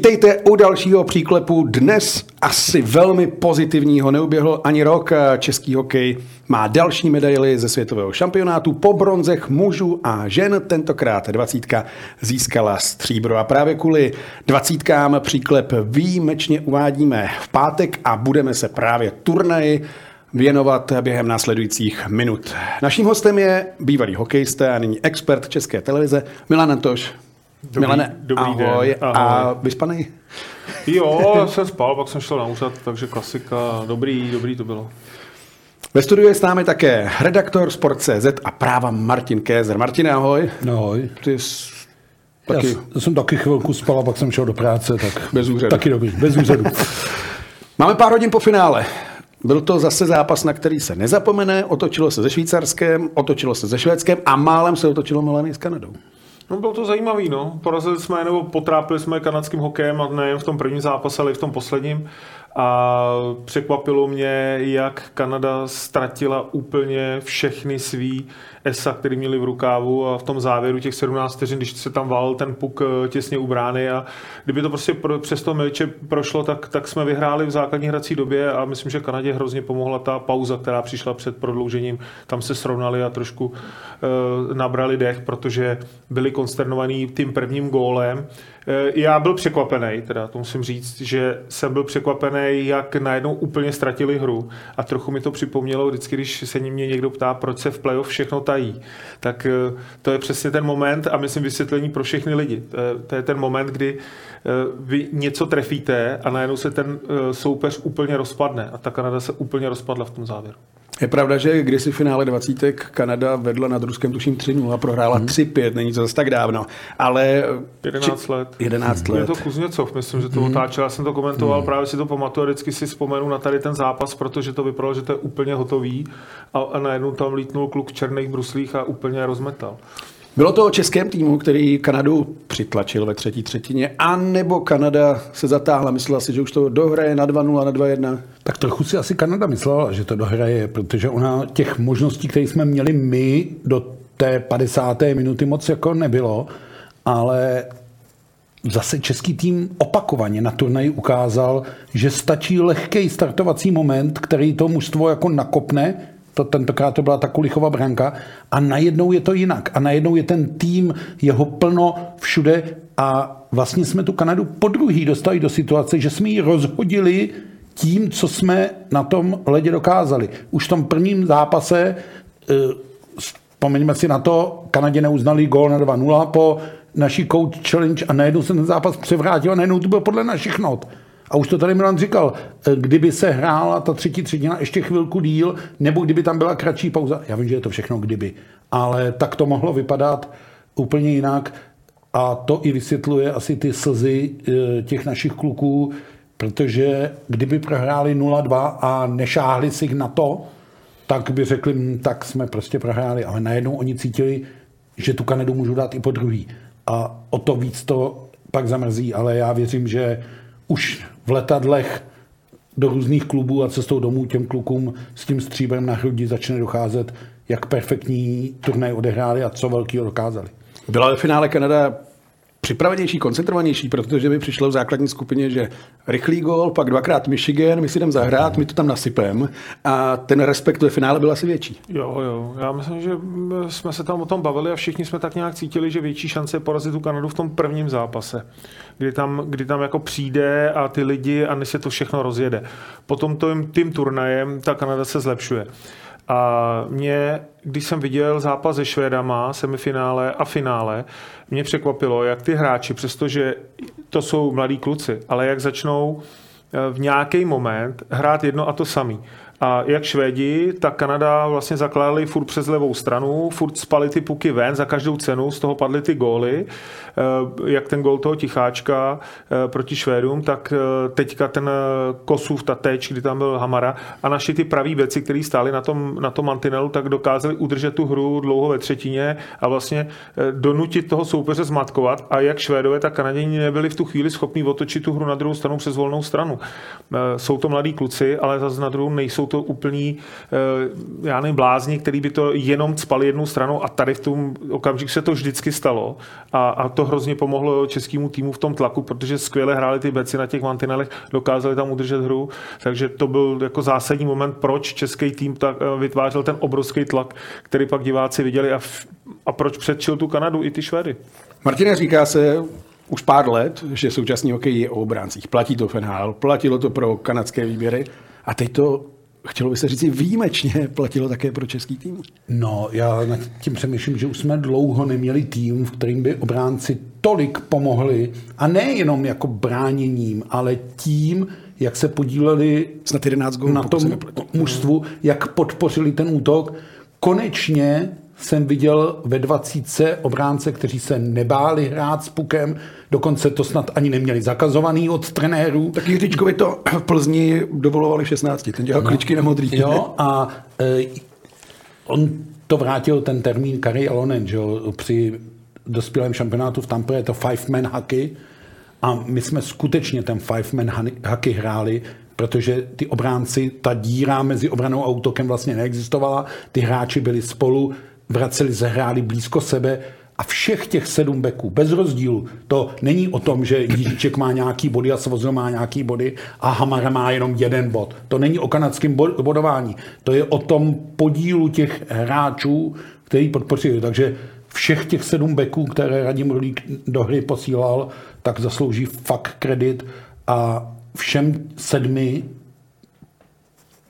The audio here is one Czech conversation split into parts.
Vítejte u dalšího příklepu. Dnes asi velmi pozitivního neuběhl ani rok. Český hokej má další medaily ze světového šampionátu po bronzech mužů a žen. Tentokrát dvacítka získala stříbro a právě kvůli dvacítkám příklep výjimečně uvádíme v pátek a budeme se právě turnaji věnovat během následujících minut. Naším hostem je bývalý hokejista a nyní expert České televize Milan Antoš. Dobrý, Milane, dobrý ahoj. den. Ahoj. A vyspanej? Jo, já jsem spal, pak jsem šel na úřad, takže klasika. Dobrý, dobrý to bylo. Ve studiu je s námi také redaktor Sport.cz a práva Martin Kézer. Martin, ahoj. No, ahoj. Ty jsi Já, taky s- jsem taky chvilku spal a pak jsem šel do práce, tak Bez úřadu. taky dobrý, bez úřadu. Máme pár hodin po finále. Byl to zase zápas, na který se nezapomene. Otočilo se se Švýcarskem, otočilo se se Švédskem a málem se otočilo Milany s Kanadou. No bylo to zajímavý, no. Porazili jsme, nebo potrápili jsme kanadským hokejem a nejen v tom prvním zápase, ale i v tom posledním. A překvapilo mě, jak Kanada ztratila úplně všechny svý esa, který měli v rukávu a v tom závěru těch 17 vteřin, když se tam valil ten puk eh, těsně u brány a kdyby to prostě pro, přes to Milče prošlo, tak, tak jsme vyhráli v základní hrací době a myslím, že Kanadě hrozně pomohla ta pauza, která přišla před prodloužením. Tam se srovnali a trošku uh, nabrali dech, protože byli konsternovaní tím prvním gólem. Eh, Já byl překvapený, teda to musím říct, že jsem byl překvapený, jak najednou úplně ztratili hru a trochu mi to připomnělo vždycky, když se mě někdo ptá, proč se v playoff všechno tají. Tak eh, to je přesně ten moment a myslím vysvětlení pro všechny lidi. To je, to je ten moment, kdy eh, vy něco trefíte a najednou se ten eh, soupeř úplně rozpadne a ta Kanada se úplně rozpadla v tom závěru. Je pravda, že kdysi v finále 20. Kanada vedla nad Ruskem tuším 3-0 a prohrála Mhm. 3-5, není to zase tak dávno. Ale 11 let. 11 Je let. to Kuzněcov, myslím, že to otáčel. Já jsem to komentoval, právě si to pamatuju a vždycky si vzpomenu na tady ten zápas, protože to vypadalo, že to je úplně hotový a, a najednou tam lítnul kluk v černých bruslích a úplně rozmetal. Bylo to o českém týmu, který Kanadu přitlačil ve třetí třetině, anebo Kanada se zatáhla, myslela si, že už to dohraje na 2-0, na 2-1. tak trochu si asi Kanada myslela, že to dohraje, protože ona těch možností, které jsme měli my do té 50. minuty moc jako nebylo, ale zase český tým opakovaně na turnaji ukázal, že stačí lehký startovací moment, který to mužstvo jako nakopne, to, tentokrát to byla ta Kulichova branka, a najednou je to jinak. A najednou je ten tým, jeho plno všude a vlastně jsme tu Kanadu po druhý dostali do situace, že jsme ji rozhodili tím, co jsme na tom ledě dokázali. Už v tom prvním zápase eh, Vzpomeňme si na to, Kanadě neuznali gól na 2-0 po naší coach challenge a najednou se ten zápas převrátil a najednou to bylo podle našich not. A už to tady Milan říkal, eh, kdyby se hrála ta třetí třetina ještě chvilku díl, nebo kdyby tam byla kratší pauza, já vím, že je to všechno kdyby, ale tak to mohlo vypadat úplně jinak a to i vysvětluje asi ty slzy eh, těch našich kluků, protože kdyby prohráli 0-2 a nešáhli si na to, tak by řekli, "Hm, tak jsme prostě prohráli. Ale najednou oni cítili, že tu Kanadu můžu dát i po druhý. A o to víc to pak zamrzí, ale já věřím, že už v letadlech do různých klubů a cestou domů těm klukům s tím stříbrem na hrudi začne docházet, jak perfektní turnaj odehráli a co velkého dokázali. Byla ve finále Kanada připravenější, koncentrovanější, protože by přišlo v základní skupině, že rychlý gol, pak dvakrát Michigan, my si jdem zahrát, my to tam nasypem a ten respekt ve finále byl asi větší. Jo, jo. Já myslím, že mm, jsme se tam o tom bavili a všichni jsme tak nějak cítili, že větší šance je porazit tu Kanadu v tom prvním zápase, kdy tam, kdy tam jako přijde a ty lidi a než se to všechno rozjede. Potom tím, tím turnajem ta Kanada se zlepšuje. A mě, když jsem viděl zápas se Švédama, semifinále a finále, mě překvapilo, jak ty hráči, přestože to jsou mladí kluci, ale jak začnou eh, v nějaký moment hrát jedno a to samý. A jak Švédi, tak Kanada vlastně zakládali furt přes levou stranu, furt spali ty puky ven za každou cenu, z toho padly ty góly. Eh, Jak ten gól toho Ticháčka eh, proti Švédům, tak eh, teďka ten Kosův, ta teč, kdy tam byl Hamara a naši ty pravý věci, který stáli na tom, na tom mantinelu, tak dokázali udržet tu hru dlouho ve třetině a vlastně donutit toho soupeře zmatkovat a jak Švédové, tak Kanaděni nebyli v tu chvíli schopni otočit tu hru na druhou stranu přes volnou stranu. Jsou to mladí kluci, ale zase na druhou nejsou to úplní, eh, já nevím, blázni, který by to jenom spali jednou stranou a tady v tom okamžiku se to vždycky stalo a, a to hrozně pomohlo českému týmu v tom tlaku, protože skvěle hráli ty beci na těch mantinelech, dokázali tam udržet hru, takže to byl jako zásadní moment, proč český tým tak eh, vytvářel ten obrovský tlak, který pak diváci viděli a, v, a proč předčil tu Kanadu i ty Švedy. Martine, říká se, už pár let, že současný hokej je o obráncích. Platí to FNHL, platilo to pro kanadské výběry a teď to chtělo by se říct, výjimečně platilo také pro český tým? No, já nad tím přemýšlím, že už jsme dlouho neměli tým, v kterým by obránci tolik pomohli a nejenom jako bráněním, ale tím, jak se podíleli Snad 11 gólů, na tom mužstvu, jak podpořili ten útok. Konečně jsem viděl ve dvacítce obránce, kteří se nebáli hrát s pukem, dokonce to snad ani neměli zakazovaný od trenérů. Tak Jiříčkovi to v Plzni dovolovali v 16, ten dělal no. kličky na modrý. Jo, a e, on to vrátil ten termín Kari Alonen, že jo, při dospělém šampionátu v Tampa je to five-man hockey a my jsme skutečně ten five-man hockey hráli, protože ty obránci, ta díra mezi obranou a útokem vlastně neexistovala, ty hráči byli spolu, vraceli, zahráli blízko sebe a všech těch sedm beků, bez rozdílu, to není o tom, že Jiříček má nějaký body a Svozil má nějaký body a Hamara má jenom jeden bod. To není o kanadském bodování. To je o tom podílu těch hráčů, který podpořili. Takže všech těch sedm beků, které Radim Rulík do hry posílal, tak zaslouží fakt kredit a všem sedmi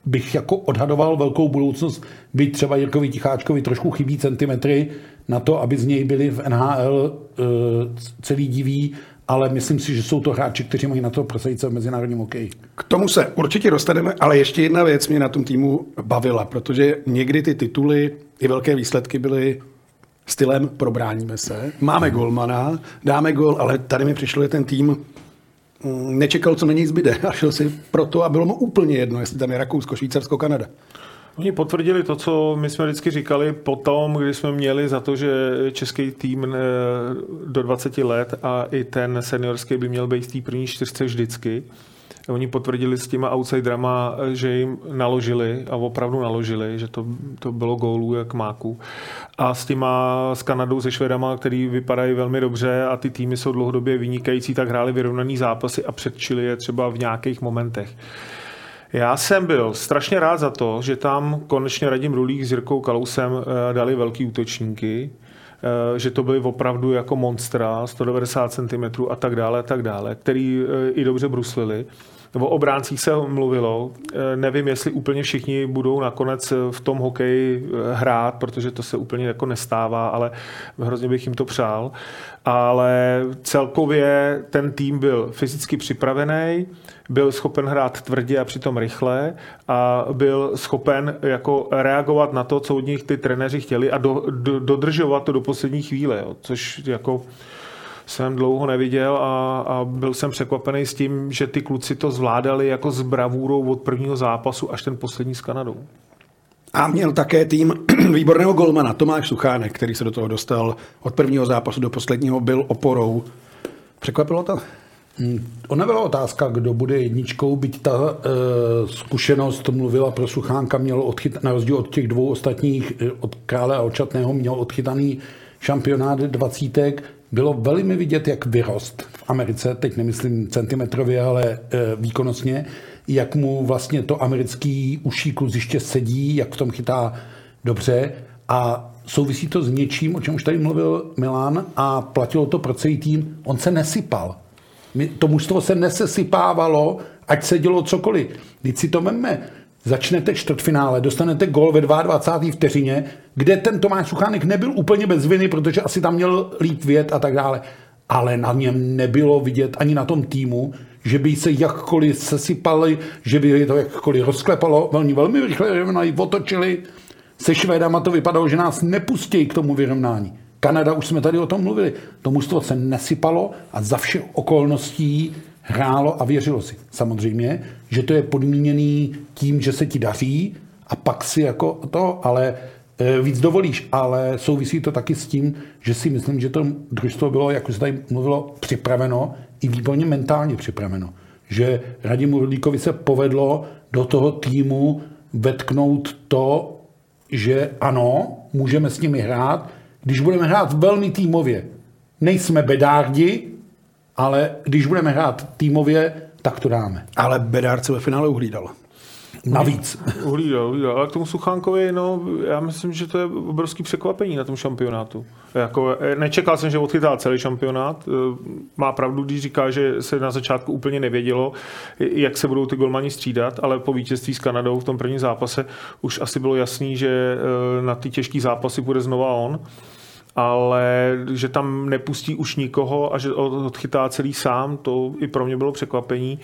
bych jako odhadoval velkou budoucnost, byť třeba Jirkovi Ticháčkovi trošku chybí centimetry na to, aby z něj byli v NHL uh, eh, celý diví, ale myslím si, že jsou to hráči, kteří mají na to prosadit se v mezinárodním hokeji. K tomu se určitě dostaneme, ale ještě jedna věc mě na tom týmu bavila, protože někdy ty tituly i velké výsledky byly stylem probráníme se, máme golmana, dáme gol, ale tady mi přišlo, že ten tým nečekal, co na něj zbyde a šel si proto a bylo mu úplně jedno, jestli tam je Rakousko, Švýcarsko, Kanada. Oni potvrdili to, co my jsme vždycky říkali potom, když jsme měli za to, že český tým eh, do 20 let a i ten seniorský by měl být v té první čtyřce vždycky. Oni potvrdili s těma outsiderama, že jim naložili a opravdu naložili, že to, to bylo gólů jak máku. A s těma s Kanadou, se Švedama, který vypadají velmi dobře a ty týmy jsou dlouhodobě vynikající, tak hráli vyrovnaný zápasy a předčili je třeba v nějakých momentech. Já jsem byl strašně rád za to, že tam konečně Radim Rulík s Jirkou Kalousem eh, dali velký útočníky, eh, že to byly opravdu jako monstra, 190 cm a tak dále, a tak dále, který eh, i dobře bruslili o obráncích se mluvilo. Eh, nevím, jestli úplně všichni budou nakonec v tom hokeji eh, hrát, protože to se úplně jako nestává, ale hrozně bych jim to přál. Ale celkově ten tým byl fyzicky připravený, byl schopen hrát tvrdě a přitom rychle a byl schopen jako reagovat na to, co od nich ty trenéři chtěli a do, do, dodržovat to do poslední chvíle, jo, což jako jsem dlouho neviděl a, a byl jsem překvapený s tím, že ty kluci to zvládali jako s bravůrou od prvního zápasu až ten poslední s Kanadou. A měl také tým výborného golmana Tomáš Suchánek, který se do toho dostal od prvního zápasu do posledního, byl oporou. Překvapilo to? Hmm, ona byla otázka, kdo bude jedničkou, byť ta e, zkušenost mluvila pro Suchánka, měl odchyt, na rozdíl od těch dvou ostatních, eh, od Krále a Očatného, měl odchytaný šampionát dvacítek bylo velmi vidět, jak vyrost v Americe, teď nemyslím centimetrově, ale e, výkonnostně, jak mu vlastně to americký uší kluziště sedí, jak v tom chytá dobře a souvisí to s něčím, o čem už tady mluvil Milan a platilo to pro celý tým, on se nesypal. To mužstvo se nesesypávalo, ať se dělo cokoliv. Když si to vemme, začnete čtvrtfinále, dostanete gol ve 22. vteřině, kde ten Tomáš Suchánek nebyl úplně bez viny, protože asi tam měl líp věd a tak dále. Ale na něm nebylo vidět ani na tom týmu, že by se jakkoliv sesypali, že by to jakkoliv rozklepalo. Velmi, velmi rychle vyrovnali, otočili. Se Švédama to vypadalo, že nás nepustí k tomu vyrovnání. Kanada, už jsme tady o tom mluvili, to mužstvo se nesypalo a za všech okolností hrálo a věřilo si. Samozřejmě, že to je podmíněný tím, že se ti daří a pak si jako to, ale e, víc dovolíš, ale souvisí to taky s tím, že si myslím, že to družstvo bylo, jak už se tady mluvilo, připraveno i výborně mentálně připraveno. že Radimu Rudíkovi se povedlo do toho týmu vetknout to, že ano, můžeme s nimi hrát, když budeme hrát velmi týmově. Nejsme bedárdi, ale když budeme hrát týmově, tak to dáme. Ale Bedárce ve finále uhlídal. Navíc. Uhlídal, uhlídal. Ale k tomu Suchánkovi, no, já myslím, že to je obrovský překvapení na tom šampionátu. Jako, eh, nečekal jsem, že odchytá celý šampionát. Eh, Má pravdu, když říká, že se na začátku úplně nevědělo, jak se budou ty golmani střídat, ale po vítězství s Kanadou v tom prvním zápase už asi bylo jasný, že eh, na ty těžké zápasy bude znova on ale že tam nepustí už nikoho a že odchytá celý sám, to i pro mě bylo překvapení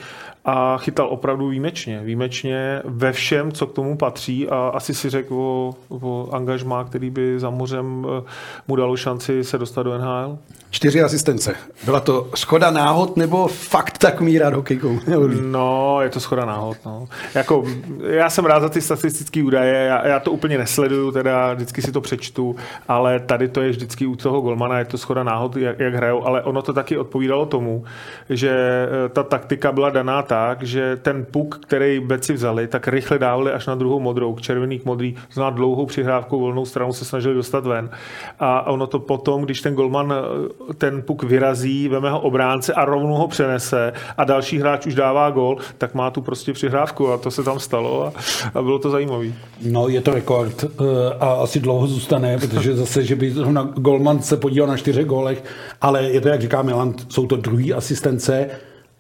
a chytal opravdu výjimečně. Výjimečně ve všem, co k tomu patří a asi si řekl o, o angažmá, který by za mořem eh, mu dalo šanci se dostat do NHL. Čtyři asistence. Byla to schoda náhod nebo fakt tak míra hokejkou? No, je to schoda náhod. No. Jako, já jsem rád za ty statistické údaje, já, já, to úplně nesleduju, teda vždycky si to přečtu, ale tady to je vždycky u toho golmana, je to schoda náhod, jak, jak hrajou, ale ono to taky odpovídalo tomu, že eh, ta taktika byla daná tak, že ten puk, který beci vzali, tak rychle dávali až na druhou modrou, k červený, k modrý, zná dlouhou přihrávkou volnou stranu se snažili dostat ven. A ono to potom, když ten golman eh, ten puk vyrazí, veme ho obránce a rovnou ho přenese a další hráč už dává gol, tak má tu prostě přihrávku a to se tam stalo a, a bylo to zajímavé. No, je to rekord eh, a asi dlouho zůstane, protože zase, že by na golman se podíval na čtyřech gólech, ale je to, jak říká Milan, jsou to druhý asistence,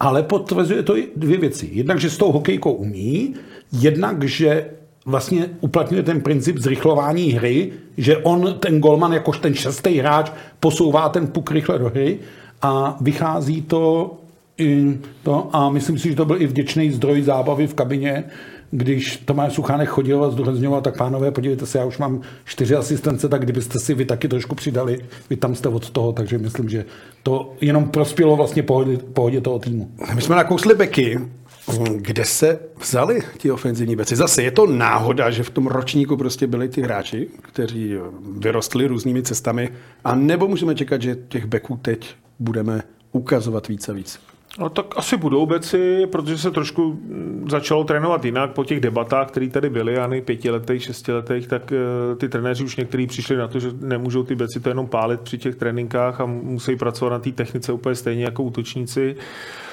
ale potvrzuje to dvě věci. Jednak, že s tou hokejkou umí, jednak, že vlastně uplatňuje ten princip zrychlování hry, že on, ten golman, jakož ten šestý hráč, posouvá ten puk rychle do hry a vychází to, to a myslím si, že to byl i vděčný zdroj zábavy v kabině, když Tomáš Suchánek chodil a zdůrazňoval, tak pánové, podívejte se, já už mám čtyři asistence, tak kdybyste si vy taky trošku přidali, vy tam jste od toho, takže myslím, že to jenom prospělo vlastně pohodě, pohodě toho týmu. My jsme nakousli beky, kde se vzali ti ofenzivní beci? Zase je to náhoda, že v tom ročníku prostě byli ty hráči, kteří vyrostli různými cestami, a nebo můžeme čekat, že těch beků teď budeme ukazovat víc a víc? No tak asi budou beci, protože se trošku začalo trénovat jinak po těch debatách, které tady byly, ani pětiletých, šestiletých, tak eh, ty trenéři už někteří přišli na to, že nemůžou ty beci to jenom pálit při těch tréninkách a musí pracovat na té technice úplně stejně jako útočníci.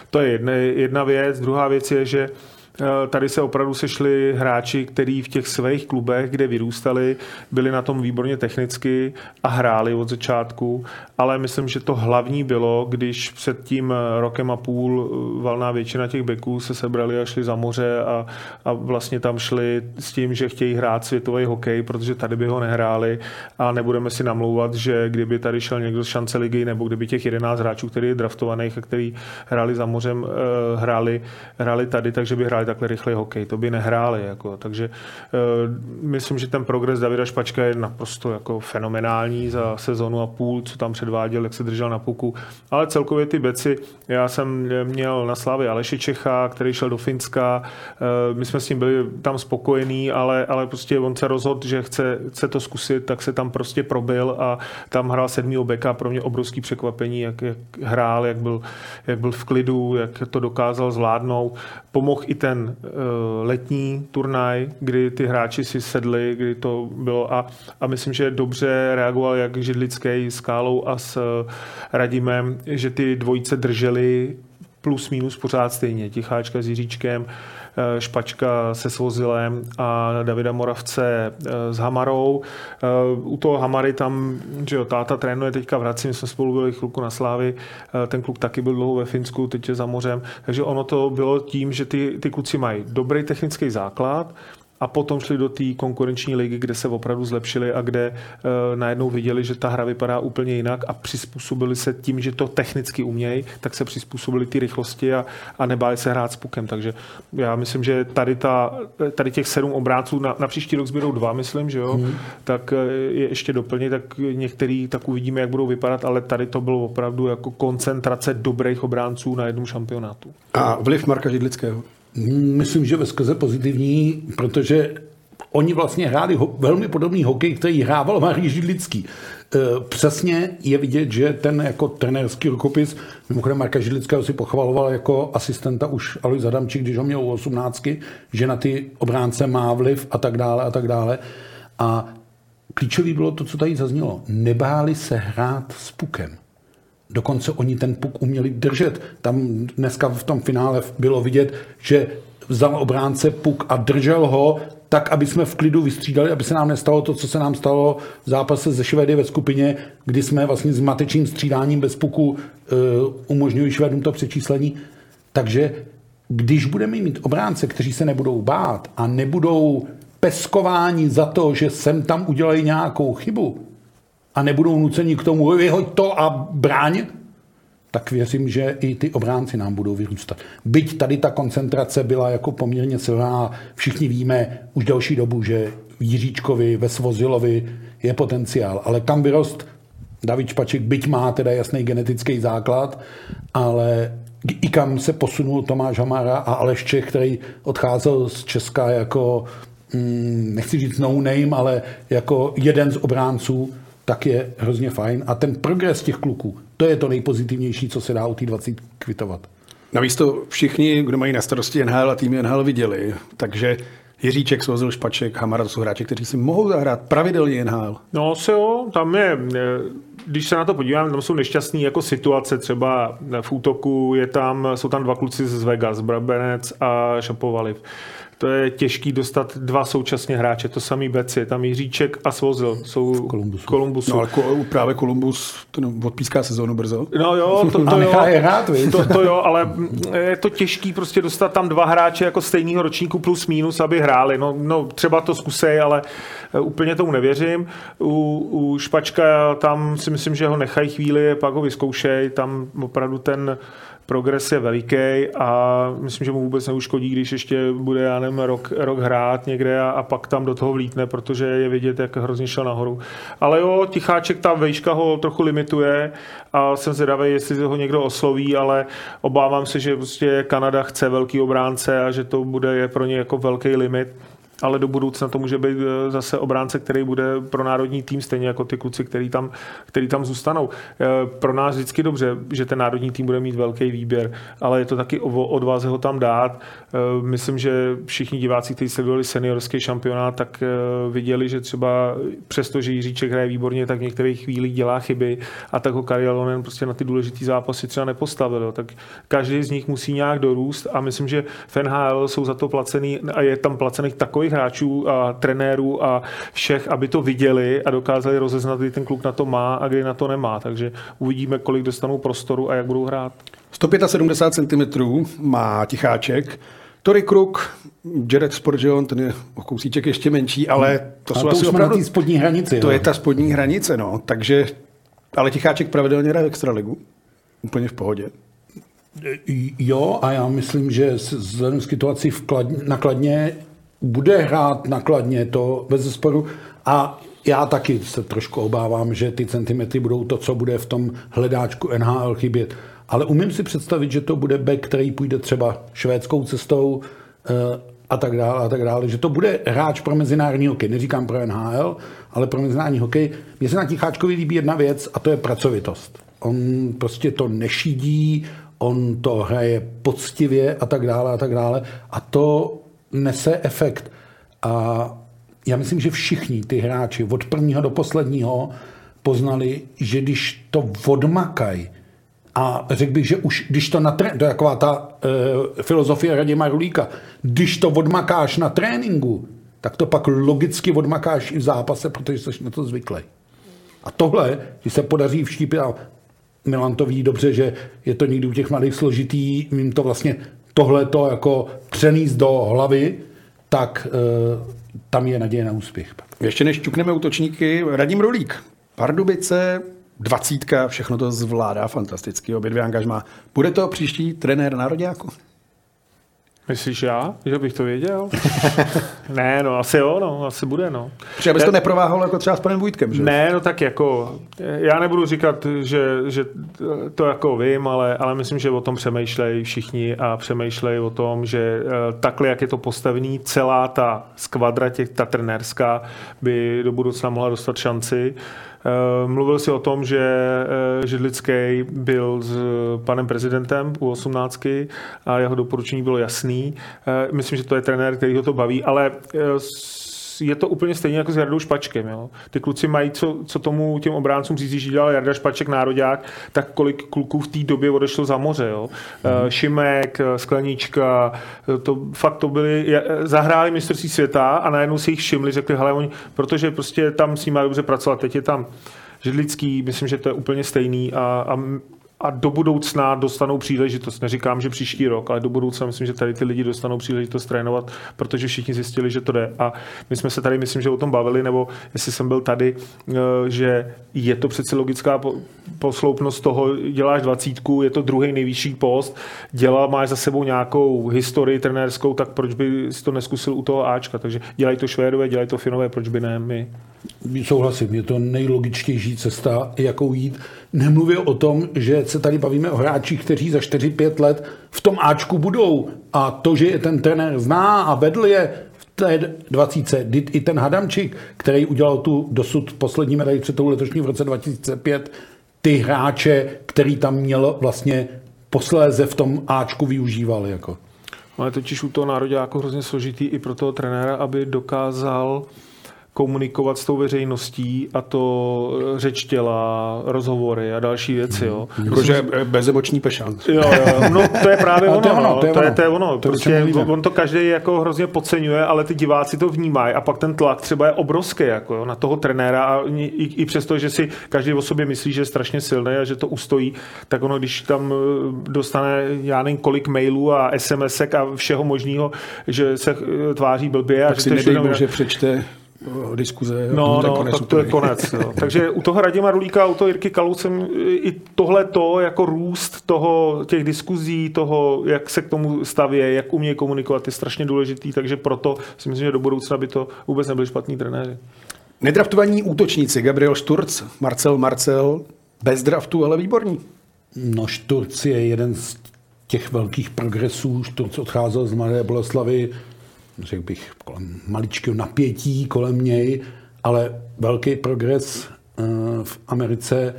To je jedna, jedna věc. Druhá věc je, že Eh, tady se opravdu sešli hráči, kteří v těch svých klubech, kde vyrůstali, byli na tom výborně technicky a hráli od začátku, ale myslím, že to hlavní bylo, když před tím rokem a půl eh, valná většina těch beků se sebrali a šli za moře a, a vlastně tam šli s tím, že chtějí hrát světový hokej, protože tady by ho nehráli. A nebudeme si namlouvat, že kdyby tady šel někdo z šance ligy nebo kdyby těch 11 hráčů, který je draftovaných a který hráli za mořem, eh, hráli, hráli tady, takže by hráli hráli takhle rychlý hokej, to by nehráli. Jako. Takže uh, myslím, že ten progres Davida Špačka je naprosto jako fenomenální za sezonu a půl, co tam předváděl, jak se držel na puku. Ale celkově ty beci, já jsem měl na Slávě Aleše Čecha, který šel do Finska, uh, my jsme s ním byli tam spokojení, ale, ale prostě on se rozhodl, že chce, chce to zkusit, tak se tam prostě probil a tam hrál sedmý beka, pro mě obrovský překvapení, jak, jak hrál, jak byl, jak byl v klidu, jak to dokázal zvládnout. Pomohl i ten ten uh, letní turnaj, kdy ty hráči si sedli, kdy to bylo a, a myslím, že dobře reagoval jak Židlický s Kálou a s uh, Radimem, že ty dvojice drželi plus minus pořád stejně. Ticháčka s Jiříčkem, Eh, Špačka se Svozilem a Davida Moravce eh, s Hamarou. Eh, u toho Hamary tam, že jo, táta trénuje teďka v Hradci, my jsme spolu byli chvilku na Slávy, ten kluk taky byl dlouho ve Finsku, teď je za mořem, takže ono to bylo tím, že ty, ty kluci mají dobrý technický základ, a potom šli do té konkurenční ligy, kde se opravdu zlepšili a kde uh, najednou viděli, že ta hra vypadá úplně jinak a přizpůsobili se tím, že to technicky umějí, tak se přizpůsobili ty rychlosti a, a nebáli se hrát s pukem. Takže já myslím, že tady, ta, tady těch sedm obráců na, na příští rok zběrou dva, myslím, že jo, hmm. tak eh, je ještě doplnit, tak některý tak uvidíme, jak budou vypadat, ale tady to bylo opravdu jako koncentrace dobrých obránců na jednom šampionátu. A vliv Marka Židlického? Myslím, že ve skrze pozitivní, protože oni vlastně hráli ho, velmi podobný hokej, který hrával Marí Židlický. E, přesně je vidět, že ten jako trenérský rukopis, mimochodem Marka Židlického si pochvaloval jako asistenta už Alois Adamčík, když ho měl u 18, že na ty obránce má vliv a tak dále a tak dále. A klíčový bylo to, co tady zaznělo. Nebáli se hrát s pukem. Dokonce oni ten puk uměli držet. Tam dneska v tom finále bylo vidět, že vzal obránce puk a držel ho tak, aby jsme v klidu vystřídali, aby se nám nestalo to, co se nám stalo v zápase ze Švedy ve skupině, kdy jsme vlastně s matečným střídáním bez puku uh, umožňují Švedům to přečíslení. Takže když budeme mít obránce, kteří se nebudou bát a nebudou peskováni za to, že sem tam udělají nějakou chybu a nebudou nuceni k tomu, vyhoď to a bráň, tak věřím, že i ty obránci nám budou vyrůstat. Byť tady ta koncentrace byla jako poměrně silná, všichni víme už další dobu, že v Jiříčkovi, ve Svozilovi je potenciál, ale kam vyrost David Špaček, byť má teda jasný genetický základ, ale i kam se posunul Tomáš Hamara a Aleš Čech, který odcházel z Česka jako, mm, nechci říct no name, ale jako jeden z obránců, tak je hrozně fajn. A ten progres těch kluků, to je to nejpozitivnější, co se dá u té 20 kvitovat. Navíc to všichni, kdo mají na starosti NHL a tým NHL viděli, takže Jiříček, Svozil, Špaček, Hamara, to jsou hráči, kteří si mohou zahrát pravidelně NHL. No se jo, tam je, když se na to podívám, tam jsou nešťastné jako situace, třeba v útoku je tam, jsou tam dva kluci z Vegas, Brabenec a Šapovaliv to je těžký dostat dva současně hráče, to samý Beci, tam Jiříček a Svozil jsou v Kolumbusu. Kolumbusu. No ale právě Kolumbus to odpíská sezónu brzo. No jo, to, to, jo, je hrát, to, to jo, ale je to těžký prostě dostat tam dva hráče jako stejného ročníku plus minus, aby hráli. No, no třeba to zkusej, ale eh, úplně tomu nevěřím. U, u Špačka tam si myslím, že ho nechají chvíli, pak ho vyzkoušej, tam opravdu ten progres je veliký a myslím, že mu vůbec neuškodí, když ještě bude, já nevím, rok, rok hrát někde a, a pak tam do toho vlítne, protože je vidět, jak hrozně šel nahoru. Ale jo, Ticháček, ta vejška ho trochu limituje a jsem zvědavý, jestli ho někdo osloví, ale obávám se, že prostě Kanada chce velký obránce a že to bude pro ně jako velký limit ale do budoucna to může být eh, zase obránce, který bude pro národní tým, stejně jako ty kluci, který tam, který tam zůstanou. Eh, pro nás vždycky dobře, že ten národní tým bude mít velký výběr, ale je to taky o odvaze ho tam dát. Eh, myslím, že všichni diváci, kteří sledovali seniorský šampionát, tak viděli, že třeba přesto, že Jiříček hraje výborně, tak v některých chvílích dělá chyby a tak ho Karialonen prostě na ty důležité zápasy třeba nepostavil. Tak každý z nich musí nějak dorůst a myslím, že v NHL jsou za to placený a je tam placených takových hráčů a trenérů a všech, aby to viděli a dokázali rozeznat, kdy ten kluk na to má a kdy na to nemá. Takže uvidíme, kolik dostanou prostoru a jak budou hrát. 175 cm má Ticháček. Tory Kruk, Jared Spurgeon, ten je o kousíček ještě menší, ale to jsou to asi opravdu... spodní hranici. To jo. je ta spodní hranice, no. Takže, ale Ticháček pravidelně hraje extraligu. Úplně v pohodě. Jo, a já myslím, že vzhledem k situaci v Klad, na Kladně bude hrát nakladně, to bez zesporu. A já taky se trošku obávám, že ty centimetry budou to, co bude v tom hledáčku NHL chybět. Ale umím si představit, že to bude back, který půjde třeba švédskou cestou eh, a tak dále, a tak dále. Že to bude hráč pro mezinárodní hokej. Neříkám pro NHL, ale pro mezinárodní hokej. Mně se na Ticháčkovi líbí jedna věc a to je pracovitost. On prostě to nešidí, on to hraje poctivě a tak dále a tak dále. A to nese efekt. A já myslím, že všichni ty hráči od prvního do posledního poznali, že když to odmakají, a řekl bych, že už když to na tré... to je taková ta e, filozofie Radima Rulíka, když to odmakáš na tréninku, tak to pak logicky odmakáš i v zápase, protože jsi na to zvyklý. A tohle, když se podaří vštípit, a Milan to ví dobře, že je to někdy u těch mladých složitý, jim to vlastně tohle to jako přenést do hlavy, tak e, tam je naděje na úspěch. Ještě než čukneme útočníky, Radim Rolík, Pardubice, dvacítka, všechno to zvládá fantasticky, obě dvě angažma. Bude to příští trenér národňáku? Myslíš já, že bych to věděl? ne, no asi jo, no, asi bude, no. Protože abys to neprováhal jako třeba s panem Vujtkem, že? Ne, no tak jako, já nebudu říkat, že, že to jako vím, ale, ale myslím, že o tom přemýšlejí všichni a přemýšlejí o tom, že eh, takhle, jak je to postavený, celá ta skvadra těch, ta trenérská by do budoucna mohla dostat šanci. Mluvil si o tom, že eh, Židlický byl s panem prezidentem u 18 a jeho doporučení bylo jasný. Eh, myslím, že to je trenér, který ho to baví, ale je to úplně stejně jako s Jardou Špačkem. Jo. Ty kluci mají, co, co tomu těm obráncům říct, že dělal Jarda Špaček nároďák, tak kolik kluků v té době odešlo za moře. Jo. Mm. Šimek, Sklenička, to fakt to byli, zahráli mistrovství světa a najednou si jich všimli, řekli, hele, oni, protože prostě tam s nimi dobře pracovat, teď je tam Židlický, myslím, že to je úplně stejný a, a a do budoucna dostanou příležitost. Neříkám, že příští rok, ale do budoucna myslím, že tady ty lidi dostanou příležitost trénovat, protože všichni zjistili, že to jde. A my jsme se tady, myslím, že o tom bavili, nebo jestli jsem byl tady, eh, že je to přece logická posloupnost toho, děláš dvacítku, je to druhý nejvyšší post, dělá, máš za sebou nějakou historii trenérskou, tak proč by si to neskusil u toho Ačka? Takže dělají to Švédové, dělají to Finové, proč by ne my? Souhlasím, je to nejlogičtější cesta, jakou jít. Nemluvě o tom, že se tady bavíme o hráčích, kteří za 4-5 let v tom Ačku budou. A to, že je ten trenér zná a vedl je v té 20. I ten Hadamčík, který udělal tu dosud poslední medaili před tou letošní v roce 2005, ty hráče, který tam měl vlastně posléze v tom Ačku využíval. Jako. Ale totiž u toho národě jako hrozně složitý i pro toho trenéra, aby dokázal komunikovat s tou veřejností a to eh, řeč těla, rozhovory a další věci. Jo. Mm. Jakože bezemoční pešan. Jo, jo, no to je právě ono. To je ono. To je, to je, to je ono. To prostě on to každý jako hrozně podceňuje, ale ty diváci to vnímají a pak ten tlak třeba je obrovský jako jo, na toho trenéra a i, i přesto, že si každý o sobě myslí, že je strašně silný a že to ustojí, tak ono, když tam eh, dostane já nevím kolik mailů a SMSek a všeho možného, že se eh, tváří blbě. Tak a si že nedej, že přečte diskuze. No, to, no, konec tak to je konec. No. Takže u toho Radima Rulíka, u toho Jirky Kalu jsem i tohle to, jako růst toho, těch diskuzí, toho, jak se k tomu staví, jak umějí komunikovat, je strašně důležitý, takže proto si myslím, že do budoucna by to vůbec nebyli špatní trenéři. Nedraftovaní útočníci Gabriel Šturc, Marcel Marcel, bez draftu, ale výborný. No Šturc je jeden z těch velkých progresů. Šturc odcházel z Mladé Boleslavy řekl bych, kolem maličkého napětí kolem něj, ale velký progres eh, v Americe.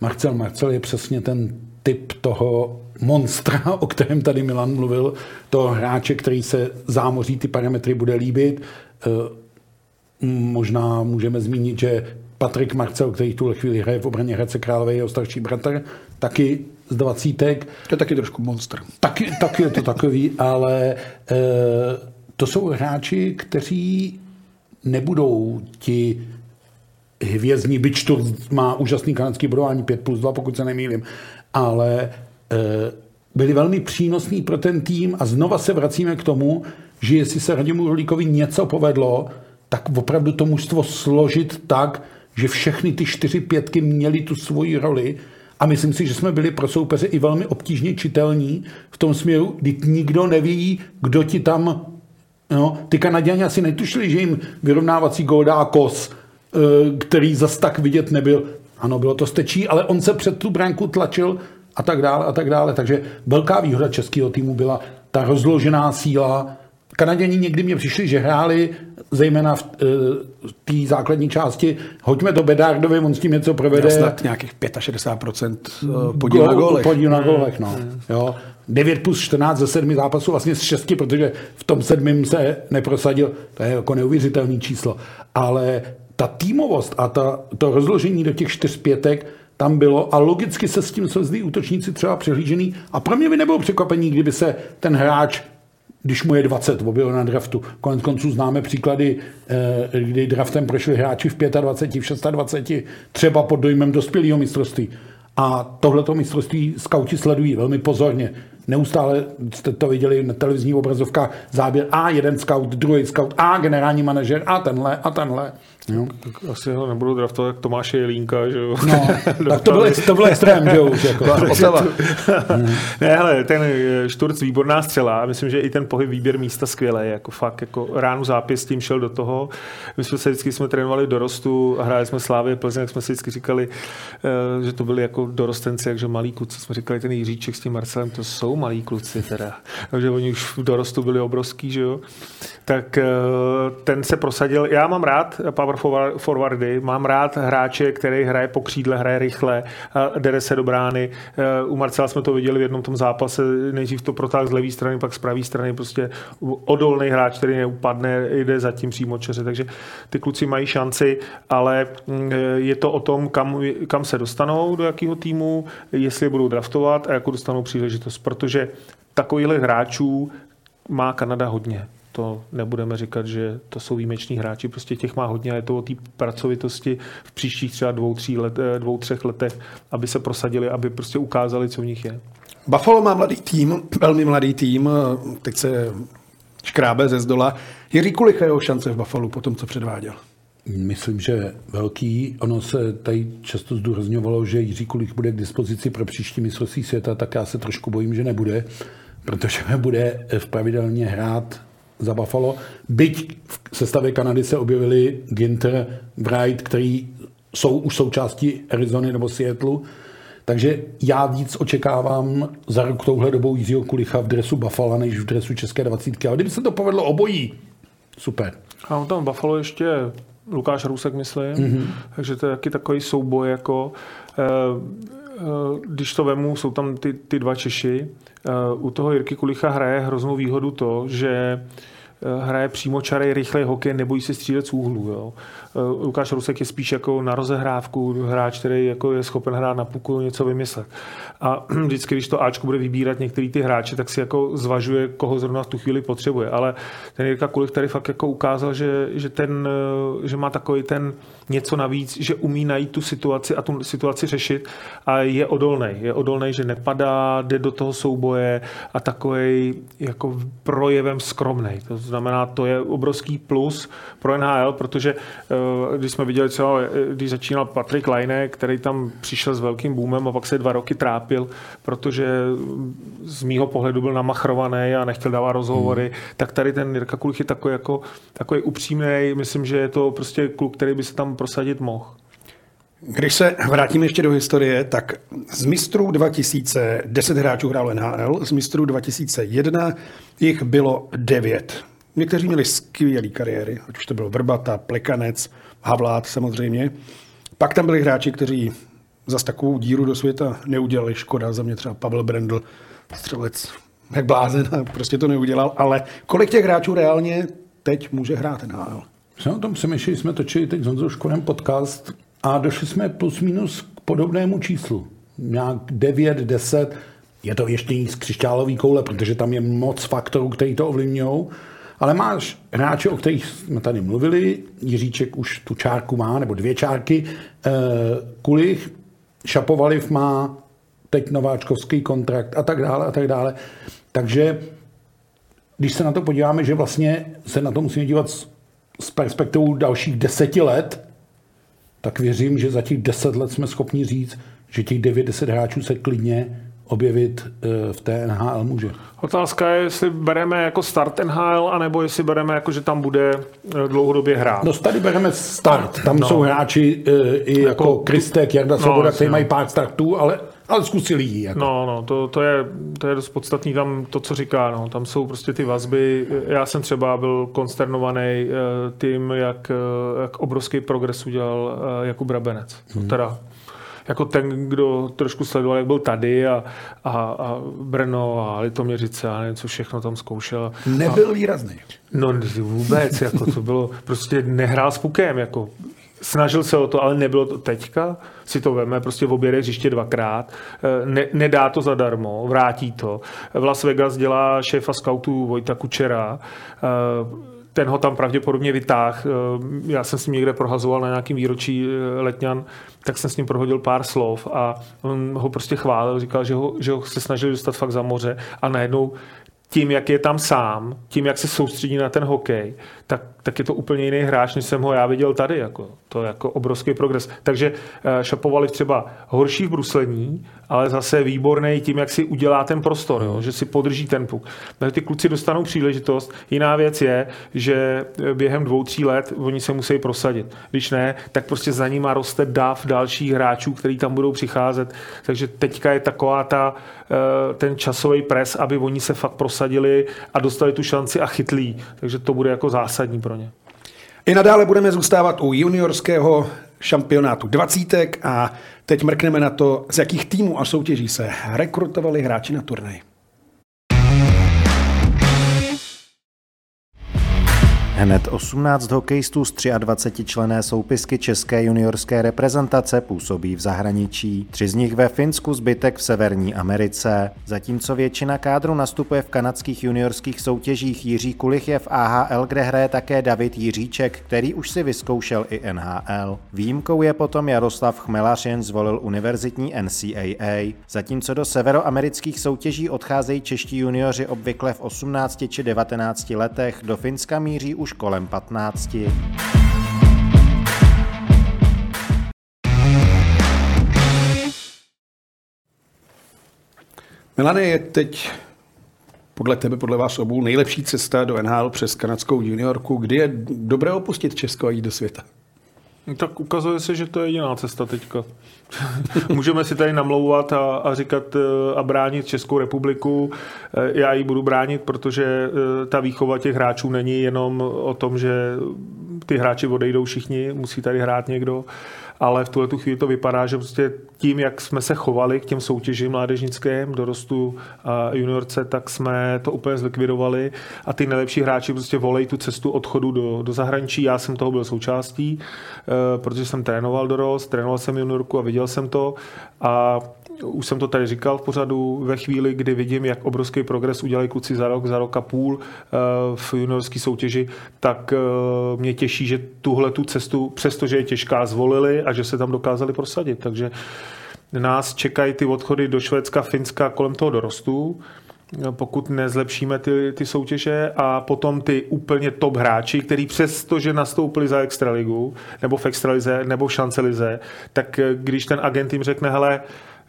Marcel Marcel je přesně ten typ toho monstra, o kterém tady Milan mluvil, toho hráče, který se zámoří ty parametry bude líbit. Eh, možná můžeme zmínit, že Patrik Marcel, který v tuhle chvíli hraje v obraně Hradce Králové, jeho starší bratr, taky z dvacítek. To je taky trošku monster. Taky, taky je to takový, ale e, to jsou hráči, kteří nebudou ti hvězdní, byť to má úžasný kanadský bodování 5 plus 2, pokud se nemýlím, ale e, byli velmi přínosní pro ten tým a znova se vracíme k tomu, že jestli se Radimu Rolíkovi něco povedlo, tak opravdu to mužstvo složit tak, že všechny ty čtyři pětky měly tu svoji roli. A myslím si, že jsme byli pro soupeře i velmi obtížně čitelní v tom směru, kdy nikdo neví, kdo ti tam No, ty Kanaděni asi netušili, že jim vyrovnávací gól dá Kos, eh, který zas tak vidět nebyl. Ano, bylo to stečí, ale on se před tu branku tlačil a tak dále a tak dále. Takže velká výhoda českého týmu byla ta rozložená síla. Kanaděni někdy mě přišli, že hráli zejména v, eh, v té základní části, hoďme to Bedardovi, on s tím něco provede. Já snad nějakých 65% eh, podíl na gólech. Podíl na gólech, no. Jo. 9 plus 14 ze 7 zápasů, vlastně z 6, protože v tom sedmém se neprosadil. To je jako neuvěřitelné číslo. Ale ta týmovost a ta, to rozložení do těch čtyř pětek tam bylo a logicky se s tím jsou zlí útočníci třeba přehlížený. A pro mě by nebylo překvapení, kdyby se ten hráč když mu je 20, objevil na draftu. Konec konců známe příklady, eh, kdy draftem prošli hráči v 25, v 26, třeba pod dojmem dospělého mistrovství. A tohleto mistrovství skauti sledují velmi pozorně. Neustále jste to viděli na televizní obrazovkách, záběr a jeden scout, druhý scout a generální manažer a tenhle a tenhle. Jo. Tak asi ho nebudu draftovat jak Tomáše Jelínka, že jo. No, tak to byl, to byl extrém, že jo, už jako. ne, hele, ten eh, Šturc výborná střela, myslím, že i ten pohyb výběr místa skvělý, jako fakt, jako ránu zápis tím šel do toho. My jsme se vždycky jsme trénovali dorostu hráli jsme Slávě Plzeň, jak jsme si vždycky říkali, eh, že to byli jako dorostenci, jakže malí kluci. Jsme říkali, ten Jiříček s tím Marcelem, to jsou malí kluci teda. Takže oni už v dorostu byli obrovský, že jo. Tak eh, ten se prosadil. Já mám rád power forwardy. Mám rád hráče, který hraje po křídle, hraje rychle, jde se do brány. E, u Marcela jsme to viděli v jednom tom zápase, nejdřív to protáhl z levé strany, pak z pravé strany, prostě odolný hráč, který neupadne, jde zatím přímo čeře, takže ty kluci mají šanci, ale mm, je to o tom, kam, kam se dostanou, do jakého týmu, jestli budou draftovat a jakou dostanou příležitost, protože takovýchhle hráčů má Kanada hodně to nebudeme říkat, že to jsou výjimeční hráči, prostě těch má hodně a je to o té pracovitosti v příštích třeba dvou, tří let, eh, dvou, třech letech, aby se prosadili, aby prostě ukázali, co v nich je. Buffalo má mladý tým, velmi mladý tým, teď se škrábe ze zdola. Jiří Kulicha jeho šance v Buffalo po tom, co předváděl? Myslím, že velký. Ono se tady často zdůrazňovalo, že Jiří Kulich bude k dispozici pro příští mistrovství světa, tak já se trošku bojím, že nebude, protože bude v pravidelně hrát za Buffalo. Byť v sestavě Kanady se objevili Ginter, Wright, který jsou už součástí Arizony nebo Seattle. Takže já víc očekávám za rok touhle dobou Jiřího Kulicha v dresu Buffalo, než v dresu České 20. Ale kdyby se to povedlo obojí, super. A on tam Buffalo ještě Lukáš Rusek, myslím, mm-hmm. takže to je taky takový souboj, jako eh, eh, když to vemu, jsou tam ty, ty dva Češi. Eh, u toho Jirky Kulicha hraje hroznou výhodu to, že hraje přímo čarej, rychlej hokej, nebojí se střílet z úhlu. Jo. Eh, Lukáš Rusek je spíš jako na rozehrávku hráč, který jako je schopen hrát na puku, něco vymyslet. A vždycky, když to Ačko bude vybírat některý ty hráče, tak si jako zvažuje, koho zrovna v tu chvíli potřebuje. Ale ten Jirka Kulik tady fakt jako ukázal, že, že, ten, eh, že má takový ten něco navíc, že umí najít tu situaci a tu situaci řešit a je odolný. Je odolný, že nepadá, jde do toho souboje a takový jako projevem skromný. To znamená, to je obrovský plus pro NHL, protože eh, když jsme viděli třeba, eh, když začínal Patrik Lajne, který tam přišel s velkým boomem a pak se dva roky trápil, protože z mýho pohledu byl namachrovaný a nechtěl dávat rozhovory, hmm. tak tady ten Jirka Kulich je takový, jako, takový upřímný. Myslím, že je to prostě kluk, který by se tam prosadit mohl. Když se vrátíme ještě do historie, tak z mistrů 2000 10 hráčů hrálo NHL, z mistrů 2001 jich bylo 9. Někteří měli skvělé kariéry, ať už to byl Vrbata, Plekanec, Havlát samozřejmě. Pak tam byli hráči, kteří za takovou díru do světa neudělali. Škoda za mě třeba Pavel Brendl, střelec jak blázen prostě to neudělal. Ale kolik těch hráčů reálně teď může hrát NHL? No, o tom přemýšleli, jsme točili teď s Honzou Škodem podcast a došli jsme plus minus k podobnému číslu. Nějak 9, 10, je to ještě z křišťálový koule, protože tam je moc faktorů, který to ovlivňují. Ale máš hráče, o kterých jsme tady mluvili, Jiříček už tu čárku má, nebo dvě čárky, eh, Kulich, Šapovaliv má teď nováčkovský kontrakt a tak dále a tak dále. Takže když se na to podíváme, že vlastně se na to musíme dívat s perspektivou dalších deseti let, tak věřím, že za těch deset let jsme schopni říct, že těch 9-10 hráčů se klidně objevit eh, v té NHL může. Otázka je, jestli bereme jako start NHL, anebo jestli bereme jako, že tam bude eh, dlouhodobě hrát. No tady bereme start. Tam no. jsou hráči eh, i jako, jako Kristek, Jarda no, Svoboda, kteří mají pár startů, ale ale zkusili jí. Jako. No, no, to, to, je, to je dost podstatný tam to, co říká. No. Tam jsou prostě ty vazby. Já jsem třeba byl konsternovaný tím, jak, jak obrovský progres udělal Jakub Brabenec. Hmm. Teda jako ten, kdo trošku sledoval, jak byl tady a, a, a Brno a Litoměřice a nevím, co všechno tam zkoušel. Nebyl a, výrazný. No vůbec, jako to bylo, prostě nehrál s pukem, jako snažil se o to, ale nebylo to teďka, si to veme, prostě v obědě hřiště dvakrát, eh, ne, nedá to zadarmo, vrátí to. V Las Vegas dělá šéfa scoutů Vojta Kučera, eh, ten ho tam pravděpodobně vytáhl. Já jsem s ním někde prohazoval na nějakým výročí Letňan, tak jsem s ním prohodil pár slov a on ho prostě chválil, říkal, že ho, že ho se snažil dostat fakt za moře a najednou tím, jak je tam sám, tím, jak se soustředí na ten hokej, tak, tak je to úplně jiný hráč, než jsem ho já viděl tady. Jako. To je jako obrovský progres. Takže uh, šapovali třeba horší v bruslení, ale zase výborný tím, jak si udělá ten prostor, jo, že si podrží ten puk. Takže ty kluci dostanou příležitost. Jiná věc je, že eh, během dvou, tří let oni se musí prosadit. Když ne, tak prostě za nima roste dav dalších hráčů, který tam budou přicházet. Takže teďka je taková ta, uh, ten časový pres, aby oni se fakt prosadili a dostali tu šanci a chytlí. Takže to bude jako zásadní pro ně. I nadále budeme zůstávat u juniorského šampionátu dvacítek a teď mrkneme na to, z jakých týmů a soutěží se rekrutovali hráči na turnaj. Hned 18 hokejistů z 23 člené soupisky české juniorské reprezentace působí v zahraničí. Tři z nich ve Finsku, zbytek v Severní Americe. Zatímco většina kádru nastupuje v kanadských juniorských soutěžích Jiří Kulich je v AHL, kde hraje také David Jiříček, který už si vyzkoušel i NHL. Výjimkou je potom Jaroslav Chmelař, jen zvolil univerzitní NCAA. Zatímco do severoamerických soutěží odcházejí čeští junioři obvykle v 18 či 19 letech, do Finska míří už kolem 15. Milane, je teď podle tebe, podle vás obou, nejlepší cesta do NHL přes kanadskou juniorku, kdy je dobré opustit Česko a jít do světa? No tak ukazuje se, že to je jediná cesta teďka. Můžeme si tady namlouvat a, a říkat eh, a bránit Českou republiku. Eh, já ji budu bránit, protože eh, ta výchova těch hráčů není jenom o tom, že ty hráči odejdou všichni, musí tady hrát někdo ale v tuhle tu chvíli to vypadá, že prostě tím, jak jsme se chovali k těm soutěžím mládežnickým, dorostu a juniorce, tak jsme to úplně zlikvidovali a ty nejlepší hráči prostě volej tu cestu odchodu do, do zahraničí. Já jsem toho byl součástí, eh, protože jsem trénoval dorost, trénoval jsem juniorku a viděl jsem to a už jsem to tady říkal v pořadu, ve chvíli, kdy vidím, jak obrovský progres udělají kluci za rok, za rok a půl eh, v juniorské soutěži, tak eh, mě těší, že tuhle tu cestu, přestože je těžká, zvolili a že se tam dokázali prosadit. Takže nás čekají ty odchody do Švédska, Finska kolem toho dorostu pokud nezlepšíme ty, ty soutěže a potom ty úplně top hráči, který přesto, že nastoupili za Extraligu, nebo v Extralize, nebo v Šancelize, tak eh, když ten agent jim řekne, hele,